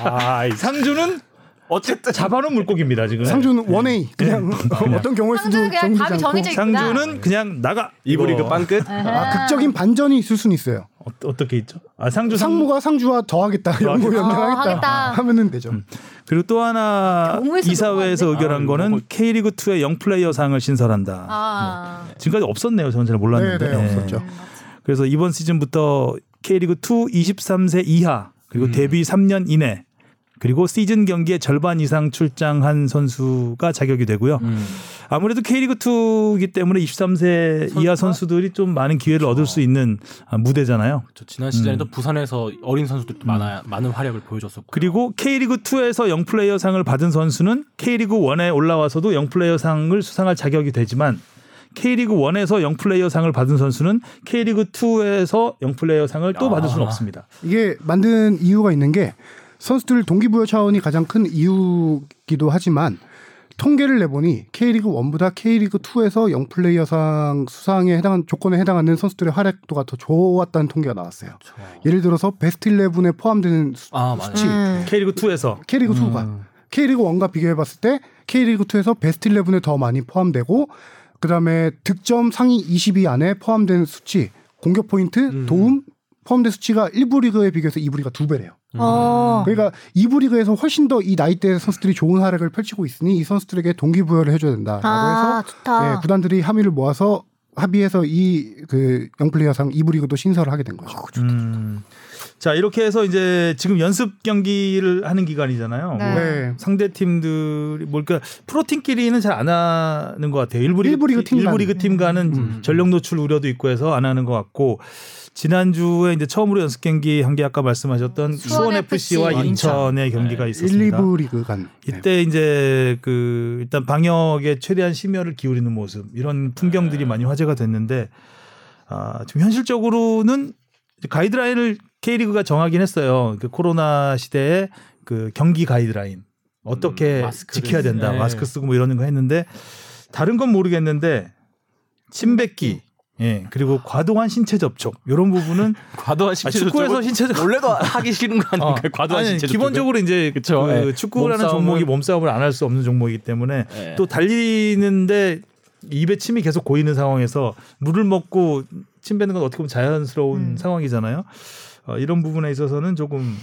아, 이 상주는 어쨌든 잡아놓은 물고기입니다 지금. 상주는 원웨이 그냥 어떤 경우에서도 상주는 그냥 정리지 답이 않고 정해져. 상주는 그냥 나가. 리그 이거. 빵끝. 아, 극적인 반전이 있을 수는 있어요. 어, 어떻게 있죠? 아 상주 상 상무가 상주와 더 하겠다, 연구 어, 연맹하겠다 하겠다. 하면은 되죠. 그리고 또 하나 이사회에서 너무 의결한 아, 거는 이거- K리그 2의 영 플레이어 상을 신설한다. 아. 지금까지 없었네요. 저는 잘 몰랐는데. 네, 네, 없었죠. 그래서 이번 시즌부터 K리그 2 23세 이하 그리고 데뷔 3년 이내 그리고 시즌 경기의 절반 이상 출장한 선수가 자격이 되고요. 음. 아무래도 K리그 2이기 때문에 23세 이하 선수들이 좀 많은 기회를 얻을 수 있는 아, 무대잖아요. 저 지난 시즌에도 부산에서 어린 선수들도 많아 많은 활약을 보여줬었고. 그리고 K리그 2에서 영플레이어 상을 받은 선수는 K리그 1에 올라와서도 영플레이어 상을 수상할 자격이 되지만 K리그 1에서 영플레이어 상을 받은 선수는 K리그 2에서 영플레이어 상을 또 받을 수는 아. 없습니다. 이게 만든 이유가 있는 게 선수들 동기부여 차원이 가장 큰 이유기도 하지만 통계를 내보니 K리그 1보다 K리그 2에서 영플레이어상 수상에 해당한 조건에 해당하는 선수들의 활약도가 더 좋았다는 통계가 나왔어요. 예를 들어서 베스트 11에 포함되는 수, 아, 맞아요. 수치 음. K리그 2에서 K리그 2가 K리그 1과 비교해 봤을 때 K리그 2에서 베스트 11에 더 많이 포함되고 그다음에 득점 상위 20위 안에 포함된 수치, 공격 포인트, 도움 포함된 수치가 1부 리그에 비교해서 2부 리그가 두 배래요. 어. 그러니까 2부 리그에서 훨씬 더 이 나이대 선수들이 좋은 활약을 펼치고 있으니 이 선수들에게 동기부여를 해줘야 된다라고 아, 해서 좋다. 예, 구단들이 합의를 모아서 합의해서 이 그 영플레이어상 2부 리그도 신설을 하게 된 거죠. 음. 자 이렇게 해서 이제 지금 연습 경기를 하는 기간이잖아요. 네. 뭐 네. 상대 팀들이 뭘까 프로팀끼리는 잘 안 하는 것 같아요. 일부 리그, 일부 리그 팀 일부 간. 리그 팀 간은 음. 전력 노출 우려도 있고 해서 안 하는 것 같고 지난주에 이제 처음으로 연습 경기 한 게 아까 말씀하셨던 수원 FC와 FC. 인천의 경기가 네. 1, 있었습니다. 2부 리그 간. 네. 이때 이제 그 일단 방역에 최대한 심혈을 기울이는 모습 이런 풍경들이 많이 화제가 됐는데 아, 지금 현실적으로는 가이드라인을 K리그가 정하긴 했어요. 그 코로나 시대에 그 경기 가이드라인 어떻게 음, 지켜야 된다, 네. 마스크 쓰고 뭐 이러는 거 했는데 다른 건 모르겠는데 침뱉기, 예 그리고 과도한 신체 접촉 이런 부분은 과도한 아, 신체 축구에서 접촉은 신체 접촉 원래도 하기 싫은 거 아닙니까? 어, 과도한 아니, 신체? 기본적으로 이제 그쵸. 그 예. 축구라는 몸싸움은- 종목이 몸싸움을 안 할 수 없는 종목이기 때문에 예. 또 달리는데 입에 침이 계속 고이는 상황에서 물을 먹고 침 뱉는 건 어떻게 보면 자연스러운 음. 상황이잖아요. 어, 이런 부분에 있어서는 조금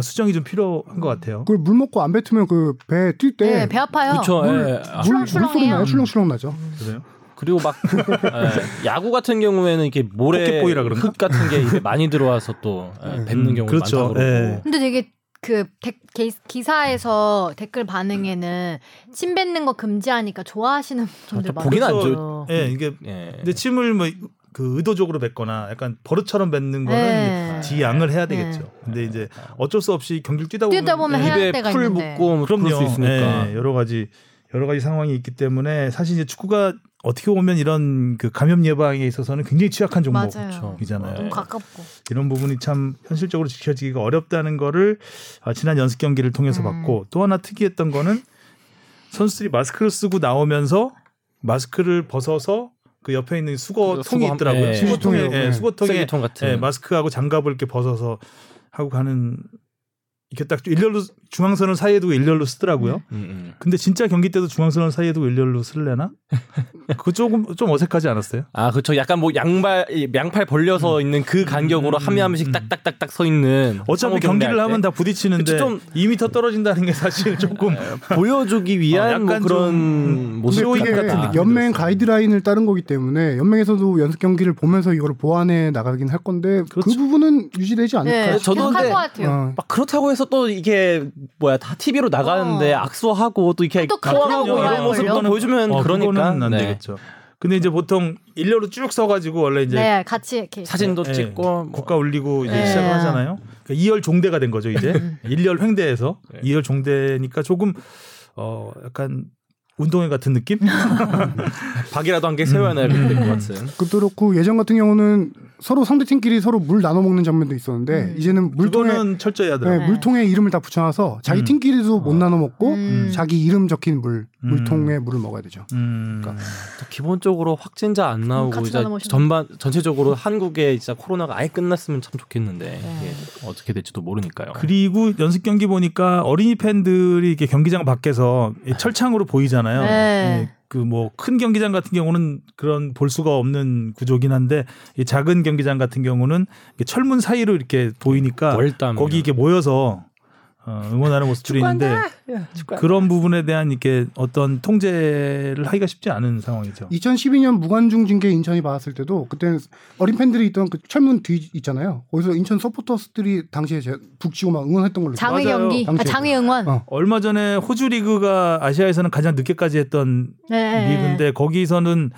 수정이 좀 필요한 것 같아요. 그걸 물 먹고 안 뱉으면 그 배 뛸때 네, 배 아파요. 그렇죠. 물, 예. 아, 물, 출렁출렁해요. 물소리 나요. 출렁출렁 나죠. 그래요? 그리고 막 예, 야구 같은 경우에는 이렇게 모래? 흙 같은 게 입에 많이 들어와서 또 예, 뱉는 음, 경우가 그렇죠. 많다고 그러고. 예. 근데 되게 그 데- 게- 기사에서 댓글 반응에는 침 뱉는 거 금지하니까 좋아하시는 분들 저 보기는 안 많아요. 예, 이게 예. 근데 침을 뭐 그 의도적으로 뱉거나 약간 버릇처럼 뱉는 거는 네. 지양을 해야 되겠죠. 근데 이제 어쩔 수 없이 경기를 뛰다 보면, 뛰다 보면 입에 풀. 묻고 뭐 그럴 수 그럼요. 있으니까. 예, 여러 가지 여러 가지 상황이 있기 때문에 사실 이제 축구가 어떻게 보면 이런 그 감염 예방에 있어서는 굉장히 취약한. 종목이잖아요. 너무 가깝고. 이런 부분이 참 현실적으로 지켜지기가 어렵다는 거를 아, 지난 연습 경기를 통해서 음. 봤고 또 하나 특이했던 거는 선수들이 마스크를 쓰고 나오면서 마스크를 벗어서 그 옆에 있는 수거 통이 수거- 있더라고요. 예. 수거통에. 예, 예. 수거통에. 예, 마스크하고 장갑을 이렇게 벗어서 하고 가는 이렇게 딱 일렬로 중앙선을 사이에 두고 일렬로 쓰더라고요. 음, 음. 근데 진짜 경기 때도 중앙선을 사이에 두고 일렬로 쓸래나? 그거 조금 좀 어색하지 않았어요? 아 그렇죠. 약간 뭐 양발 이 양팔 벌려서 있는 그 간격으로 한 명 한 명씩 딱딱딱딱 서 있는. 어차피 경기를 하면 때다 부딪히는데 좀- 2m 떨어진다는 게 사실 조금 보여주기 위한 어, 뭐 약간 그런 좀 모습 같은 연맹. 가이드라인을 따른 거기 때문에 연맹에서도 연습 경기를 보면서 이걸 보완해 나가긴 할 건데 그 그렇죠. 부분은 유지되지 않을까. 네, 저도 근데- 할것 같아요. 어. 막 그렇다고 해서 또 이게 뭐야 다 TV로 나가는데 어. 악수하고 또 이렇게 또 그러고 이런 모습 말걸요? 또 보여주면 어, 그러니까 안 네. 되겠죠. 근데 이제 보통 일렬로 쭉 서가지고 원래 이제 네, 같이 이렇게 사진도 예, 찍고 뭐. 국가 올리고 이제 네. 시작을 하잖아요. 그러니까 2열 종대가 된 거죠 이제 음. 1열 횡대에서 네. 2열 종대니까 조금 어 약간 운동회 같은 느낌? 박이라도 한 개 세워놔야 될것 같은. 그것도 그렇고 예전 같은 경우는 서로 상대 팀끼리 서로 물 나눠 먹는 장면도 있었는데 음. 이제는 물통에 철저히 네, 하더라고요. 네. 물통에 이름을 다 붙여놔서 자기 음. 팀끼리도 못 나눠 먹고 음. 자기 이름 적힌 물 음. 물통에 물을 먹어야 되죠. 음. 그러니까 기본적으로 확진자 안 나오고 이제 전반 전체적으로 한국에 진짜 코로나가 아예 끝났으면 참 좋겠는데 네. 어떻게 될지도 모르니까요. 그리고 연습 경기 보니까 어린이 팬들이 이렇게 경기장 밖에서 이 철창으로 보이잖아요. 네. 그뭐 큰 경기장 같은 경우는 그런 볼 수가 없는 구조긴 한데 이 작은 경기장 같은 경우는 철문 사이로 이렇게 보이니까 거기 이렇게 모여서 어, 응원하는 모습들이 있는데 그런 부분에 대한 이렇게 어떤 통제를 하기가 쉽지 않은 상황이죠. 2012년 무관중 징계 인천이 받았을 때도 그때는 어린 팬들이 있던 그 철문 뒤 있잖아요. 거기서 인천 서포터스들이 당시에 제 북치고 막 응원했던 걸로 장외 맞아요. 경기, 아, 당시에. 장외 응원. 어. 얼마 전에 호주 리그가 아시아에서는 가장 늦게까지 했던 네. 리그인데 거기서는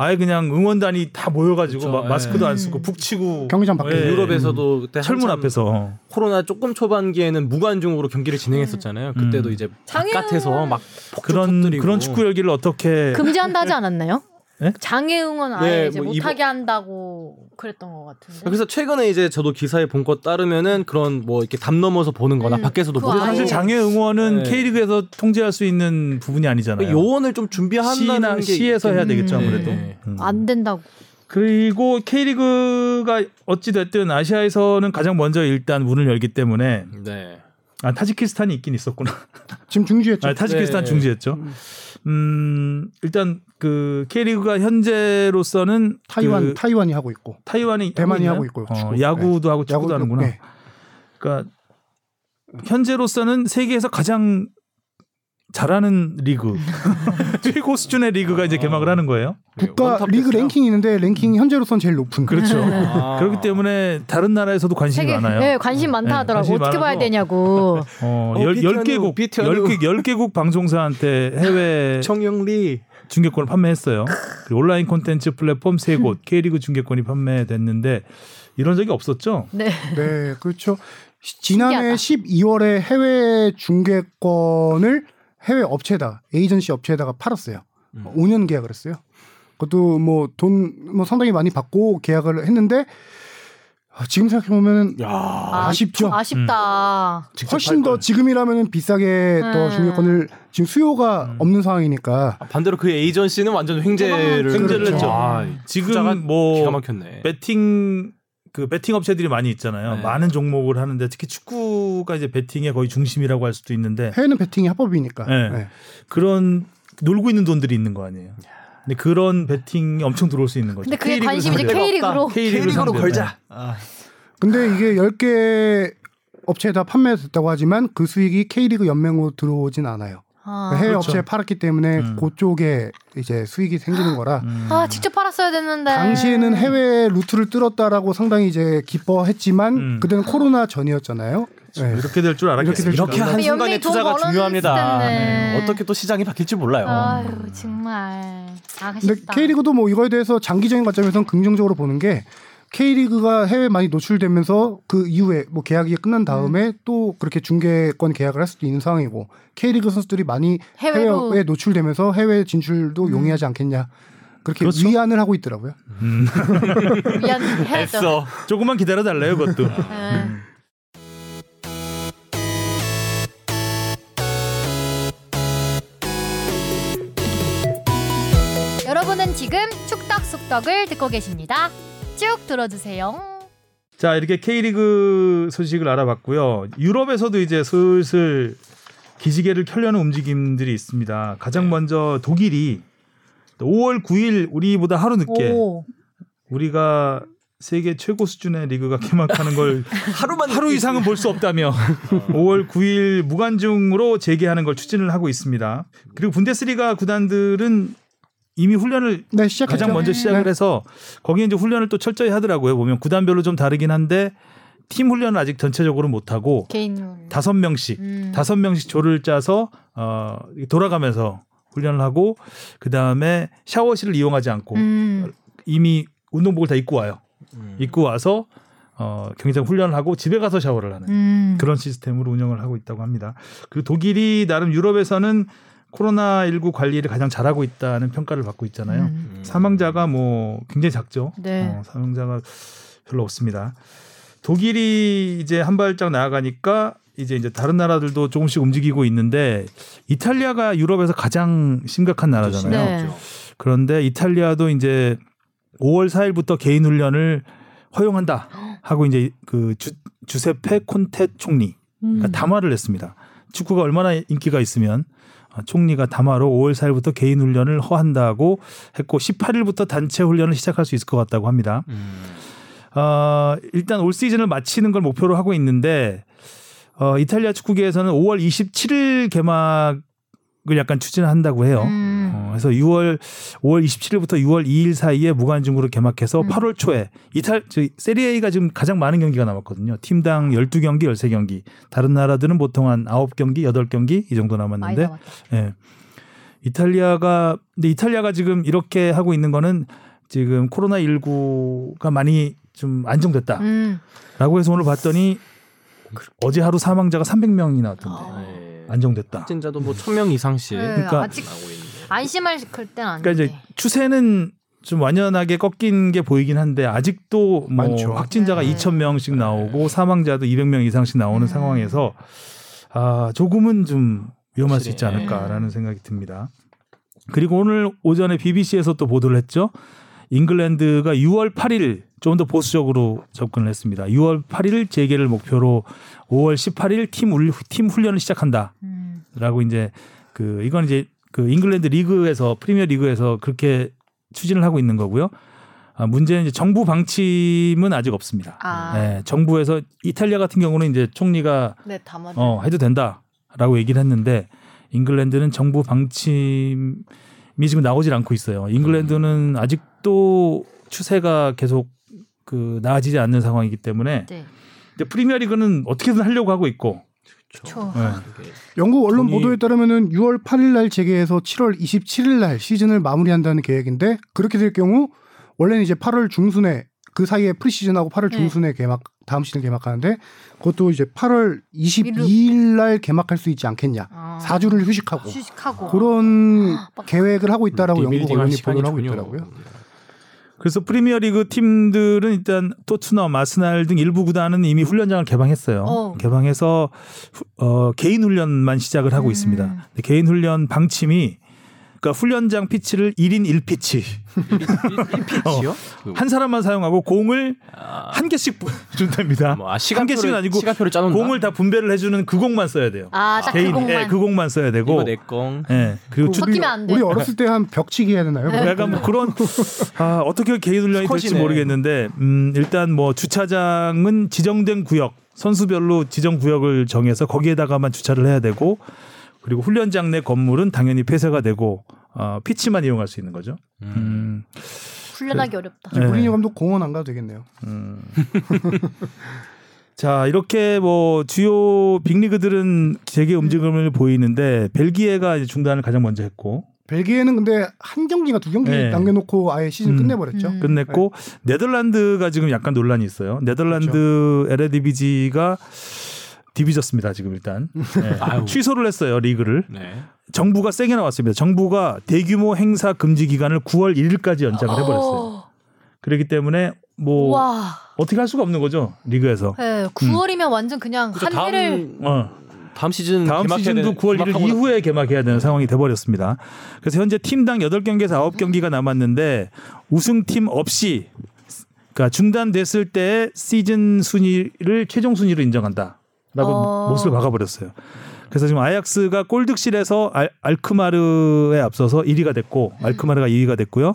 아예 그냥 응원단이 다 모여가지고 그쵸, 막 예. 마스크도 안 음. 쓰고 북치고 경기장 밖에 예. 유럽에서도 그때 철문 앞에서 코로나 조금 초반기에는 무관중으로 경기를 진행했었잖아요. 그때도 음. 이제 장애인 바깥에서 막 그런 터뜨리고. 그런 축구 열기를 어떻게 금지한다 하지 않았나요? 네? 장애 응원 아예 네, 이제 뭐 못하게 한다고 그랬던 것 같은데. 그래서 최근에 이제 저도 기사에 본 것 따르면은 그런 뭐 이렇게 담 넘어서 보는 거나 음, 밖에서도 그거 보는 사실 장애 응원은 네. K리그에서 통제할 수 있는 부분이 아니잖아요. 요원을 좀 준비한다는 시나 게 시에서 해야 되겠죠 음. 아무래도. 네. 음. 안 된다고. 그리고 K리그가 어찌 됐든 아시아에서는 가장 먼저 일단 문을 열기 때문에 네. 아 타지키스탄이 있긴 있었구나. 지금 중지했죠. 아, 타지키스탄 네. 중지했죠. 음 일단 그 K리그가 현재로서는 타이완 그 타이완이 하고 있고 타이완이 대만이 있나요? 하고 있고요. 어. 야구도 하고 축구도 야구도, 하는구나. 네. 그러니까 현재로서는 세계에서 가장 잘하는 리그 최고 수준의 리그가 이제 개막을 하는 거예요. 국가 원탑 리그 됐어요. 랭킹이 있는데 랭킹 현재로선 제일 높은 그렇죠. 아. 그렇기 때문에 다른 나라에서도 관심이 세계 많아요. 네, 관심 많다 네, 하더라고. 관심이 어떻게 봐야 많아서. 되냐고. 어, 어, 열, 비티어누, 10개국, 비티어누. 10개, 10개국 방송사한테 해외 청영리 중계권을 판매했어요. 그리고 온라인 콘텐츠 플랫폼 3곳 K리그 중계권이 판매됐는데 이런 적이 없었죠. 네. 네, 그렇죠. 시- 지난해 신기하다. 12월에 해외 중계권을 해외 업체다 에이전시 업체에다가 팔았어요. 음. 5년 계약을 했어요. 그것도 뭐 돈뭐 상당히 많이 받고 계약을 했는데 아, 지금 생각해 보면 야. 아, 아쉽죠. 아쉽다. 직접 훨씬 할더 걸. 지금이라면 비싸게 또 음. 중계권을 지금 수요가 음. 없는 상황이니까 아, 반대로 그 에이전시는 완전 횡재를 횡재를 그렇죠. 했죠. 아, 지금 투자가 뭐 기가 막혔네. 배팅 그 배팅 업체들이 많이 있잖아요. 네. 많은 종목을 하는데 특히 축구가 이제 배팅의 거의 중심이라고 할 수도 있는데 해외는 배팅이 합법이니까. 네. 네. 그런 놀고 있는 돈들이 있는 거 아니에요. 근데 그런 배팅이 엄청 들어올 수 있는 거죠. 근데 그게 관심이 이제. K리그로. K리그로 상대로. 근데 이게 10개 업체에 다 판매됐다고 하지만 그 수익이 K리그 연맹으로 들어오진 않아요. 아, 해외 그렇죠. 업체에 팔았기 때문에 음. 그쪽에 이제 수익이 생기는 거라 음. 아, 직접 팔았어야 됐는데. 당시에는 해외 루트를 뚫었다라고 상당히 이제 기뻐했지만 음. 그때는 코로나 전이었잖아요. 네. 이렇게 될 줄 알았겠습니까? 이렇게 한 연맹이 순간의 돈 투자가 중요합니다. 네. 어떻게 또 시장이 바뀔지 몰라요. 아유, 정말. 근데 아쉽다. K리그도 뭐 이거에 대해서 장기적인 관점에서는 긍정적으로 보는 게 K리그가 해외 많이 노출되면서 그 이후에 뭐 계약이 끝난 다음에 음. 또 그렇게 중계권 계약을 할 수도 있는 상황이고 K리그 선수들이 많이 해외로. 해외에 노출되면서 해외 진출도 용이하지 않겠냐 그렇게 그렇죠. 위안을 하고 있더라고요. 음. 미안해야죠. 애써. 조금만 기다려 달래요, 그것도. 네. 여러분은 지금 축덕 숙덕을 듣고 계십니다. 쭉 들어주세요. 자 이렇게 K리그 소식을 알아봤고요. 유럽에서도 이제 슬슬 기지개를 켜려는 움직임들이 있습니다. 가장 먼저 독일이 5월 9일 우리보다 하루 늦게 오. 우리가 세계 최고 수준의 리그가 개막하는 걸 하루만 하루 이상은 볼 수 없다며 5월 9일 무관중으로 재개하는 걸 추진을 하고 있습니다. 그리고 분데스리가 구단들은 이미 훈련을 네. 가장 먼저 시작을 네. 해서 거기에 이제 훈련을 또 철저히 하더라고요. 보면 구단별로 좀 다르긴 한데 팀 훈련을 아직 전체적으로 못 하고 다섯 명씩 음. 다섯 명씩 조를 짜서 어 돌아가면서 훈련을 하고 그 다음에 샤워실을 이용하지 않고 음. 이미 운동복을 다 입고 와요. 음. 입고 와서 어 경기장 훈련을 하고 집에 가서 샤워를 하는 음. 그런 시스템으로 운영을 하고 있다고 합니다. 그리고 독일이 나름 유럽에서는 코로나 19 관리를 가장 잘하고 있다는 평가를 받고 있잖아요. 음. 사망자가 뭐 굉장히 작죠. 네. 어, 사망자가 별로 없습니다. 독일이 이제 한 발짝 나아가니까 이제 이제 다른 나라들도 조금씩 움직이고 있는데 이탈리아가 유럽에서 가장 심각한 나라잖아요. 네. 그런데 이탈리아도 이제 5월 4일부터 개인 훈련을 허용한다 하고 이제 그 주, 주세페 콘테 총리 음. 그러니까 담화를 냈습니다. 축구가 얼마나 인기가 있으면 어, 총리가 담화로 5월 4일부터 개인 훈련을 허한다고 했고 18일부터 단체 훈련을 시작할 수 있을 것 같다고 합니다. 음. 어, 일단 올 시즌을 마치는 걸 목표로 하고 있는데 어, 이탈리아 축구계에서는 5월 27일 개막을 약간 추진한다고 해요. 음. 어, 그래서 6월 5월 27일부터 6월 2일 사이에 무관중으로 개막해서 음. 8월 초에 이탈 저 세리에가 지금 가장 많은 경기가 남았거든요. 팀당 12경기, 13경기. 다른 나라들은 보통 한 9경기, 8경기 이 정도 남았는데. 예. 이탈리아가 근데 이탈리아가 지금 이렇게 하고 있는 거는 지금 코로나 19가 많이 좀 안정됐다라고 음. 해서 오늘 봤더니 어제 하루 사망자가 300명이 나왔던데 아. 네. 안정됐다. 확진자도 뭐 1000명 이상씩 네, 그러니까 아직. 안심할 그땐 아닌데. 그러니까 이제 추세는 좀 완연하게 꺾인 게 보이긴 한데 아직도 뭐 많죠. 확진자가 네. 2,000명씩 나오고 사망자도 200명 이상씩 나오는 음. 상황에서 아 조금은 좀 위험할 수 있지. 않을까라는 생각이 듭니다. 그리고 오늘 오전에 BBC에서 또 보도를 했죠. 잉글랜드가 6월 8일 좀 더 보수적으로 접근을 했습니다. 6월 8일 재개를 목표로 5월 18일 팀, 울- 팀 훈련을 시작한다. 음. 라고 이제 그 이건 이제 그 잉글랜드 리그에서 프리미어 리그에서 그렇게 추진을 하고 있는 거고요. 아, 문제는 이제 정부 방침은 아직 없습니다. 아. 네, 정부에서 이탈리아 같은 경우는 이제 총리가 네. 어, 해도 된다라고 얘기를 했는데 잉글랜드는 정부 방침이 지금 나오질 않고 있어요. 잉글랜드는 아직도 추세가 계속 그 나아지지 않는 상황이기 때문에 네. 근데 프리미어 리그는 어떻게든 하려고 하고 있고 그렇죠. 네. 그게 영국 언론 돈이- 보도에 따르면은 6월 8일 날 재개해서 7월 27일 날 시즌을 마무리한다는 계획인데 그렇게 될 경우 원래는 이제 8월 중순에 그 사이에 프리시즌하고 8월 네. 중순에 개막 다음 시즌 개막하는데 그것도 이제 8월 22일 날 개막할 수 있지 않겠냐. 아. 4주를 휴식하고 휴식하고. 그런 막- 계획을 하고 있다라고 영국 리빌딩할 언론이 보도를 하고 있더라고요. 그래서 프리미어리그 팀들은 일단 토트넘, 아스날 등 일부 구단은 이미 훈련장을 개방했어요. 어. 개방해서 후- 어, 개인 훈련만 시작을 하고 음. 있습니다. 근데 개인 훈련 방침이 그러니까 훈련장 피치를 1인 1피치 1피치요? 한 사람만 사용하고 공을 아, 한 개씩 준답니다. 뭐, 아, 한 시간표를, 개씩은 아니고 시간표를 짜놓는다. 공을 다 분배를 해주는 그 공만 써야 돼요. 아, 딱 개인 그 공만. 예, 그 공만 써야 되고 이거 내 공. 예, 그리고 주, 섞이면 안 돼. 우리 어렸을 때 한 벽치기 해야 되나요? 약간 뭐 그런 아, 어떻게 개인 훈련이 될지 스쿼시네. 모르겠는데 음, 일단 뭐 주차장은 지정된 구역 선수별로 지정 구역을 정해서 거기에다가만 주차를 해야 되고 그리고 훈련장 내 건물은 당연히 폐쇄가 되고 어, 피치만 이용할 수 있는 거죠. 음, 훈련하기 어렵다. 이제 네. 무리뉴 감독 공원 안 가도 되겠네요. 음. 자 이렇게 뭐 주요 빅리그들은 재개 움직임을 보이는데 벨기에가 이제 중단을 가장 먼저 했고 벨기에는 근데 한 경기가 두 경기 네. 남겨놓고 아예 시즌 음. 끝내버렸죠. 음. 끝냈고 네덜란드가 지금 약간 논란이 있어요. 네덜란드 에레디비지가 디비졌습니다. 지금 일단 네. 취소를 했어요 리그를. 네. 정부가 세게 나왔습니다. 정부가 대규모 행사 금지 기간을 9월 1일까지 연장을 해버렸어요. 어. 그렇기 때문에 뭐 와. 어떻게 할 수가 없는 거죠 리그에서. 네, 9월이면 완전 그냥 그죠, 한 해를 다음 어. 다음 시즌 다음 시즌도 되는- 9월 1일 개막하고 이후에 개막해야 되는 상황이 돼버렸습니다. 그래서 현재 팀당 8경기에서 9경기가 남았는데 우승팀 없이 그러니까 중단됐을 때 시즌 순위를 최종 순위로 인정한다 라고 어. 못을 박아버렸어요. 그래서 지금 아약스가 골득실에서 알, 알크마르에 앞서서 1위가 됐고 알크마르가 2위가 됐고요.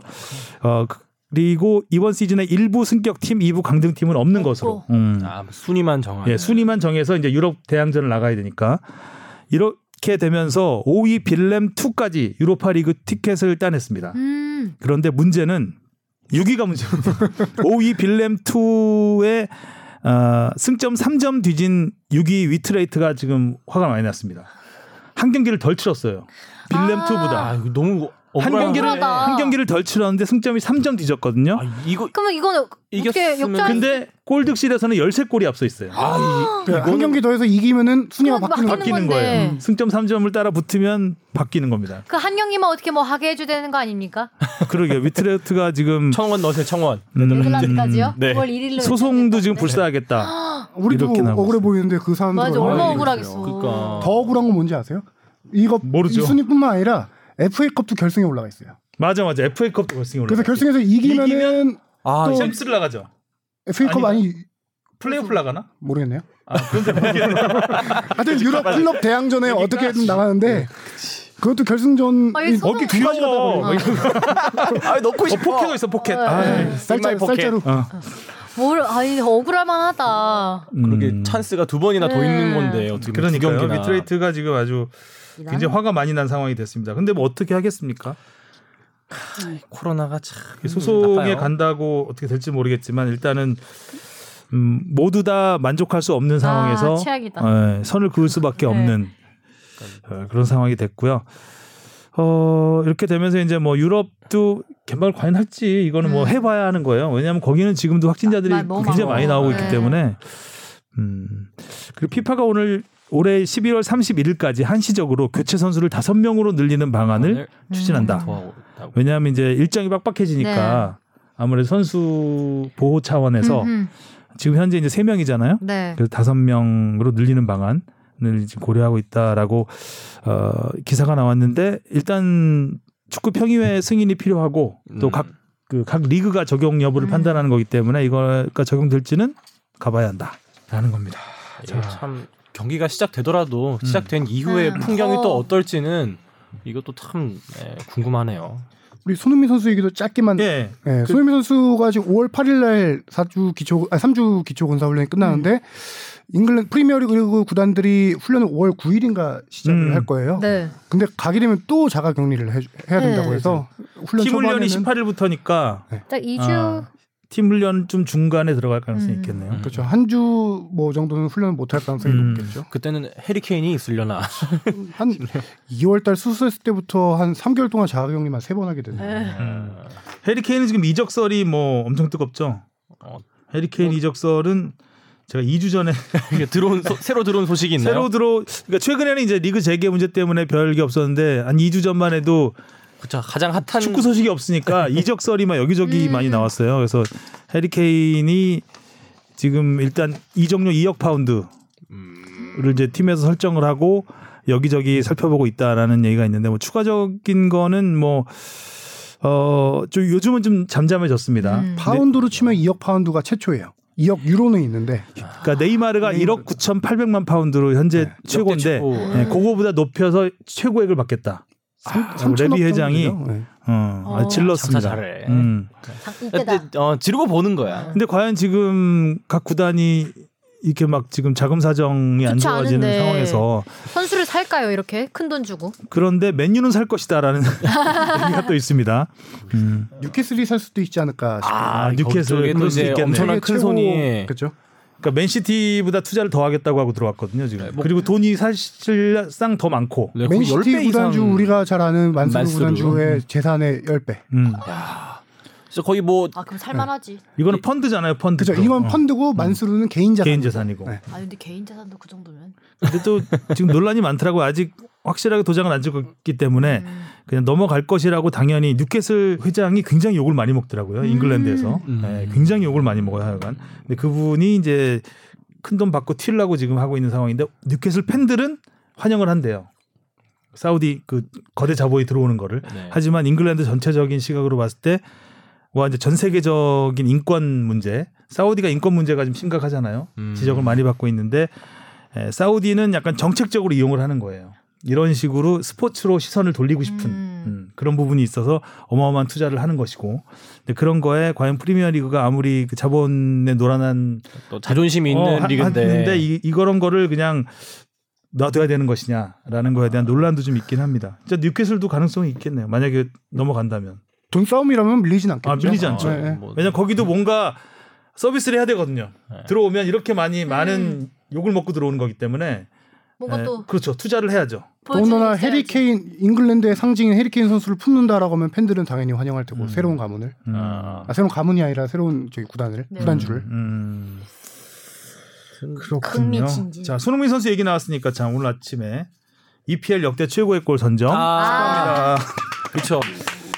어 그리고 이번 시즌에 일부 승격 팀, 2부 강등 팀은 없는 없고. 것으로. 음. 아, 순위만 정하는. 예, 순위만 정해서 이제 유럽 대항전을 나가야 되니까 이렇게 되면서 5위 빌렘 2까지 유로파리그 티켓을 따냈습니다. 음. 그런데 문제는 6위가 문제입니다. 5위 빌렘 2의 어, 승점 3점 뒤진 6위 위트레이트가 지금 화가 많이 났습니다. 한 경기를 덜 치렀어요. 빌렘 아. 2보다 아, 너무 한 경기를. 억울하다. 한 경기를 덜 치렀는데 승점이 3점 뒤졌거든요. 아, 이거 그러면 이거는 이겼으면 역전? 근데 골득실에서는 13골이 앞서 있어요. 아, 이, 그한 경기 더해서 이기면은 순위가 그건 바뀌는 거 바뀌는 바뀌는 건데. 거예요. 승점 3점을 따라 붙으면 바뀌는 겁니다. 그 한 경기만 어떻게 뭐 하게 해줘야 되는 거 아닙니까? 그러게요. 위트레트가 지금 청원 넣으세요, 청원. 음, 네덜란드까지요? 네. 9월 1일로 소송도 지금 불사하겠다. 우리도 이렇게 억울해. 보이는데 그 사람들 맞아 얼마나 억울하겠어. 그러니까. 더 억울한 건 뭔지 아세요? 이거 모르죠. 이 순위뿐만 아니라 FA컵도 결승에 올라가 있어요. 맞아 맞아. FA컵도 결승에 올라. 그래서 결승에서 이기면은 아, 또- 챔스를 나가죠. FA컵 아니, 아니 플레이오프 나가나? 모르겠네요. 아, 하여튼 유럽 클럽 대항전에 어떻게든 나가는데 그것도 결승전 아, 어깨 귀여워. 아, 넣고 어, 싶어. 포켓도 있어 포켓. 네. 아, 쌀자, 포켓. 쌀자루 어. 뭘 아니 억울할 만하다. 그렇게 음. 찬스가 두 번이나 더 네. 있는 건데 어떻게 보면 두 그러니까요. 경기나. 미트레이트가 지금 아주 굉장히 화가 많이 난 상황이 됐습니다. 근데 뭐 어떻게 하겠습니까? 코로나가 참 소송에 나빠요. 간다고 어떻게 될지 모르겠지만 일단은 음, 모두 다 만족할 수 없는 상황에서 아, 최악이다. 예, 선을 그을 수밖에 네. 없는 어, 그런 상황이 됐고요. 어, 이렇게 되면서 이제 뭐 유럽도 개막을 과연 할지 이거는 뭐 음. 해봐야 하는 거예요. 왜냐하면 거기는 지금도 확진자들이 아, 너무 굉장히 많고. 많이 나오고 네. 있기 때문에 음. 그리고 피파가 오늘 올해 11월 31일까지 한시적으로 교체 선수를 다섯 명으로 늘리는 방안을 오늘 추진한다. 음. 왜냐하면 이제 일정이 빡빡해지니까 아무래도 선수 보호 차원에서 음, 음. 지금 현재 이제 세 명이잖아요. 네. 그래서 다섯 명으로 늘리는 방안을 지금 고려하고 있다라고 어, 기사가 나왔는데 일단 축구 평의회 승인이 필요하고 또 음. 각그각 리그가 적용 여부를 음. 판단하는 거기 때문에 이거가 적용될지는 가봐야 한다라는 겁니다. 이게 참 경기가 시작되더라도 음. 시작된 이후의 음. 풍경이 어. 또 어떨지는 이것도 참 예, 궁금하네요. 우리 손흥민 선수 얘기도 짧게만 예, 네, 손흥민 선수가 지금 5월 8일 날 4주 기초 아 3주 기초 군사 훈련이 끝나는데 잉글랜드 프리미어리그 구단들이 훈련을 5월 9일인가 시작을 음. 할 거예요. 네. 근데 가게 되면 또 자가 격리를 해, 해야 된다고 네. 해서 훈련 팀 훈련이 초반에는 18일부터니까 딱 2주 아, 팀 훈련 좀 중간에 들어갈 가능성이 음. 있겠네요. 음. 그렇죠. 한 주 뭐 정도는 훈련을 못할 가능성이 음. 높겠죠. 그때는 해리케인이 있으려나. 한 2월 달 수술했을 때부터 한 3개월 동안 자가 격리만 세 번 하게 되네요. 네. 음. 해리케인은 지금 이적설이 뭐 엄청 뜨겁죠. 어, 해리케인 이적설은 제가 2주 전에 들어온 소- 새로 들어온 소식이 있나요? 새로 들어 그러니까 최근에는 이제 리그 재개 문제 때문에 별게 없었는데 한 2주 전만 해도 그쵸 가장 핫한 축구 소식이 없으니까 이적설이 막 여기저기 음. 많이 나왔어요. 그래서 해리케인이 지금 일단 이적료 2억 파운드를 음, 이제 팀에서 설정을 하고 여기저기 살펴보고 있다라는 얘기가 있는데 뭐 추가적인 거는 뭐 어, 좀 요즘은 좀 잠잠해졌습니다. 음. 파운드로 치면 2억 파운드가 최초예요. 2억 유로는 있는데 그러니까 네이마르가 네이마르. 1억 9,800만 파운드로 현재 네, 최고인데 최고. 네, 그거보다 높여서 최고액을 받겠다. 삼- 아, 삼천억 레비 회장이. 네. 어, 어. 아, 질렀습니다. 장사 잘해. 음. 이때다. 근데 어, 지르고 보는 거야. 근데 과연 지금 각 구단이 이렇게 막 지금 자금 사정이 안 좋아지는 않은데. 상황에서 선수를 살까요 이렇게 큰 돈 주고? 그런데 맨유는 살 것이다라는 얘기가 또 있습니다. 음. 뉴캐슬이 살 수도 있지 않을까 싶어요. 아, 뉴캐슬 그럴 수 이제 있겠네. 엄청난 큰 손이 그렇죠. 그러니까 맨시티보다 투자를 더 하겠다고 하고 들어왔거든요, 지금. 네, 뭐- 그리고 돈이 사실상 더 많고. 네, 맨시티 10배 이상 구단주 우리가 잘 아는 만수르. 구단주의 재산의 10 배. 음. 진짜 거의 뭐 아 그럼 살만하지. 이거는 펀드잖아요, 펀드. 그죠. 또. 이건 어. 펀드고 만수르는 개인 자산. 개인 재산이고. 네. 아 근데 개인 재산도 그 정도면. 근데 또 지금 논란이 많더라고요. 아직 확실하게 도장을 안 찍었기 때문에 음. 그냥 넘어갈 것이라고 당연히 뉴캐슬 회장이 굉장히 욕을 많이 먹더라고요. 잉글랜드에서. 음. 네, 굉장히 욕을 많이 먹어요, 하여간. 근데 그분이 이제 큰 돈 받고 튀려고 지금 하고 있는 상황인데 뉴캐슬 팬들은 환영을 한대요. 사우디 그 거대 자본이 들어오는 거를. 네. 하지만 잉글랜드 전체적인 시각으로 봤을 때 와 이제 전 세계적인 인권 문제, 사우디가 인권 문제가 좀 심각하잖아요. 음. 지적을 많이 받고 있는데 에, 사우디는 약간 정책적으로 이용을 하는 거예요. 이런 식으로 스포츠로 시선을 돌리고 싶은 음. 음, 그런 부분이 있어서 어마어마한 투자를 하는 것이고 근데 그런 거에 과연 프리미어리그가 아무리 그 자본에 노란한 또 자존심이 있는 어, 하- 리그인데 하는데 이, 이런 거를 그냥 놔둬야 되는 것이냐라는 거에 대한 논란도 좀 있긴 합니다. 진짜 뉴캐슬도 가능성이 있겠네요. 만약에 넘어간다면. 돈 싸움이라면 밀리진 않겠죠. 아, 밀리지 않죠. 네, 네. 뭐- 왜냐 면 거기도 뭔가 서비스를 해야 되거든요. 네. 들어오면 이렇게 많이 많은 욕을 먹고 들어오는 거기 때문에 뭔가 에, 또 그렇죠. 투자를 해야죠. 더군다나 해리케인 잉글랜드의 상징인 해리케인 선수를 품는다라고 하면 팬들은 당연히 환영할 테고 음. 새로운 가문을 음. 아, 아, 새로운 가문이 아니라 새로운 저기 구단을 네. 구단주를 음. 그렇군요. 흥미진진. 자, 손흥민 선수 얘기 나왔으니까 참 오늘 아침에 EPL 역대 최고의 골 선정. 아, 그렇죠.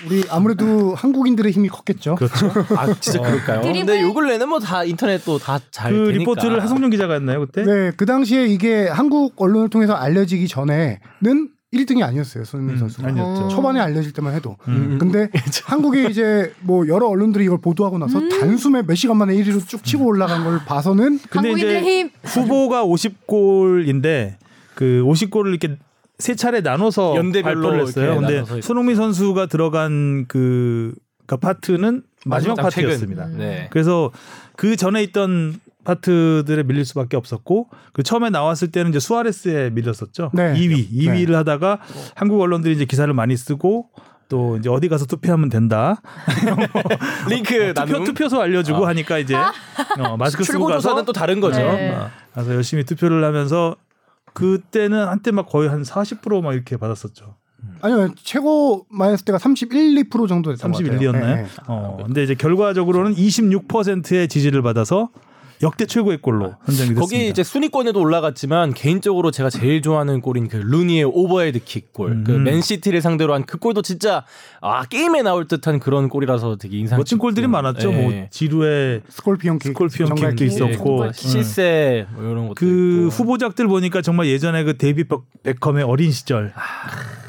우리 아무래도 한국인들의 힘이 컸겠죠. 그렇죠. 아, 진짜 그럴까요? 드리블. 근데 요 근래는 뭐 다 인터넷도 다잘 그 되니까. 리포트를 하성룡 기자가 했나요 그때? 네, 그 당시에 이게 한국 언론을 통해서 알려지기 전에는 1등이 아니었어요, 손흥민 음, 선수가. 아니었죠. 어. 초반에 알려질 때만 해도. 음. 근데 한국에 이제 뭐 여러 언론들이 이걸 보도하고 나서 단숨에 몇 시간 만에 1위로 쭉 치고 올라간 걸 봐서는 근데 한국인들의 이제 힘. 후보가 50골인데 그 50골을 이렇게 세 차례 나눠서 연대별로 발표를 했어요. 근데 손흥민 선수가 들어간 그, 그 파트는 마지막. 파트였습니다. 음. 네. 그래서 그 전에 있던 파트들에 밀릴 수밖에 없었고 그 처음에 나왔을 때는 이제 수아레스에 밀렸었죠. 네. 2위, 2위를 하다가 한국 언론들이 이제 기사를 많이 쓰고 또 이제 어디 가서 투표하면 된다. 링크 투표 나눔. 투표소 알려주고 아. 하니까 이제 어, 마스크 쓰고 출고 가서 조사는 또 다른 거죠. 네. 어, 가서 열심히 투표를 하면서 그때는 한때 막 거의 한 40%막 이렇게 받았었죠. 아니요 최고 마이너스 때가 31, 2% 정도 됐던 것 같아요. 31이었나요? 네, 네. 어, 근데 이제 결과적으로는 26%의 지지를 받아서 역대 최고의 골로 선정이 됐습니다. 거기 이제 순위권에도 올라갔지만 개인적으로 제가 제일 좋아하는 골인 그 루니의 오버헤드 킥 골, 음. 그 맨시티를 상대로 한 그 골도 진짜 아 게임에 나올 듯한 그런 골이라서 되게 인상 멋진 골들이 많았죠. 뭐 지루의 scorpion kick, scorpion kick도 kick. 있었고. 네. 실세 뭐 이런 것도 그 있고. 후보작들 보니까 정말 예전에 그 데이비드 버- 베컴의 어린 시절,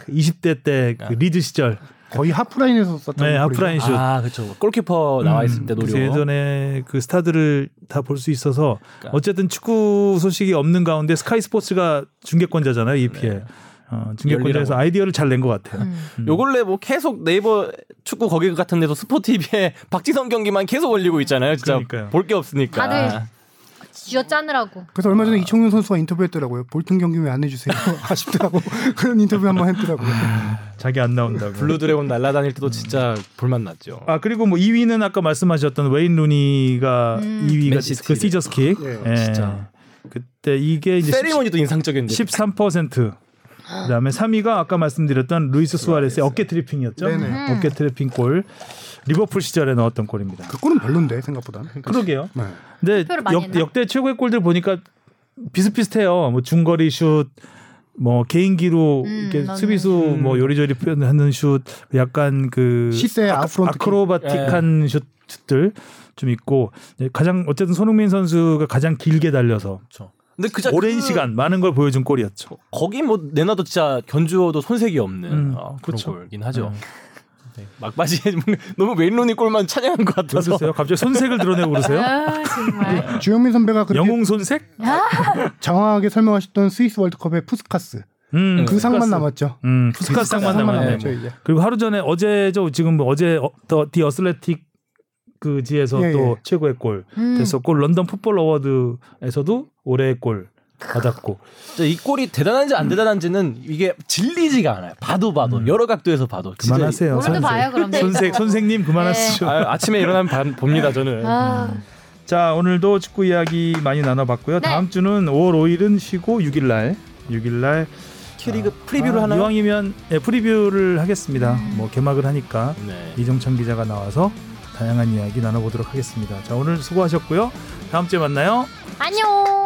20대 때 그 리드 시절, 거의 하프라인에서 쐈던 네. 하프라인 슛. 아 그렇죠 골키퍼 나와 있을 때 음, 노려. 예전에 그 스타들을 다 볼 수 있어서 그러니까. 어쨌든 축구 소식이 없는 가운데 스카이 스포츠가 중계권자잖아요 EPL. 어, 중계권자에서 열리라고. 아이디어를 잘 낸 것 같아요. 음. 음. 요 근래 뭐 계속 네이버 축구 거기 같은 데서 스포티비에 박지성 경기만 계속 올리고 있잖아요. 진짜. 볼 게 없으니까. 다들 쥐어 짜느라고. 그래서 얼마 전에 이청용 선수가 인터뷰했더라고요. 볼튼 경기 왜 안 해주세요? 아쉽더라고. 그런 인터뷰 한번 했더라고요. 자기 안 나온다고. Blue Dragon 날아다닐 때도 진짜 볼맛 났죠. 아 그리고 뭐 2위는 아까 말씀하셨던 웨인 루니가 음. 2위가 맨시티. 그 scissors kick. 예, 예. 진짜. 그때 이게 이제 세리머니도 인상적이었는데. 13%. 그다음에 3위가 아까 말씀드렸던 루이스 수아레스의 어깨 트래핑이었죠. 네네. 어깨 트래핑 골. 리버풀 시절에 넣었던 골입니다. 그 골은 별론데 생각보다는. 그러게요. 네. 근데 역? 역대 최고의 골들 보니까 비슷비슷해요. 뭐 중거리 슛, 뭐 개인기로 음, 이렇게 맞네. 수비수 뭐 요리조리 표현하는 슛, 약간 그 scissors kick. acrobatic한 슛, 슛들 좀 있고 네, 가장 어쨌든 손흥민 선수가 가장 길게 달려서 그렇죠. 근데 그 자- 오랜 그- 시간 많은 걸 보여준 골이었죠. 거기 뭐 내놔도 진짜 견주어도 손색이 없는 음, 아, 그런 그쵸. 골이긴 하죠. 음. 네. 막바지에 너무 웨인로니 골만 찬양한 것 같아서. 그러세요? 갑자기 손색을 드러내고 그러세요? 아 정말. 주영민 선배가 그렇게 영웅 손색? 장황하게 설명하셨던 스위스 월드컵의 푸스카스 음, 그 상만 푸스카스. 남았죠. 음, 푸스카스 상만 상만 남았네. 남았죠 이제. 그리고 하루 전에 어제죠. 지금 뭐 어제 어, 더, 디 어슬레틱 그 지에서 예, 또 예. 최고의 골 음. 됐었고 런던 풋볼 어워드에서도 올해의 골 받았고 이 골이 대단한지 안 대단한지는 이게 질리지가 않아요. 봐도 봐도 여러 각도에서 봐도 그만하세요. 오늘도 선생. 봐요 그럼. 선생 보고. 선생님 그만하시죠. 아, 아침에 일어나면 봐- 봅니다 저는. 아, 자 오늘도 축구 이야기 많이 나눠봤고요. 네. 다음 주는 5월 5일은 쉬고 6일 날 6일 날 K리그 프리뷰를 아, 하나요? 이왕이면 예, 프리뷰를 하겠습니다. 음. 뭐 개막을 하니까 네. 이정찬 기자가 나와서 다양한 이야기 나눠보도록 하겠습니다. 자 오늘 수고하셨고요. 다음 주에 만나요. 안녕.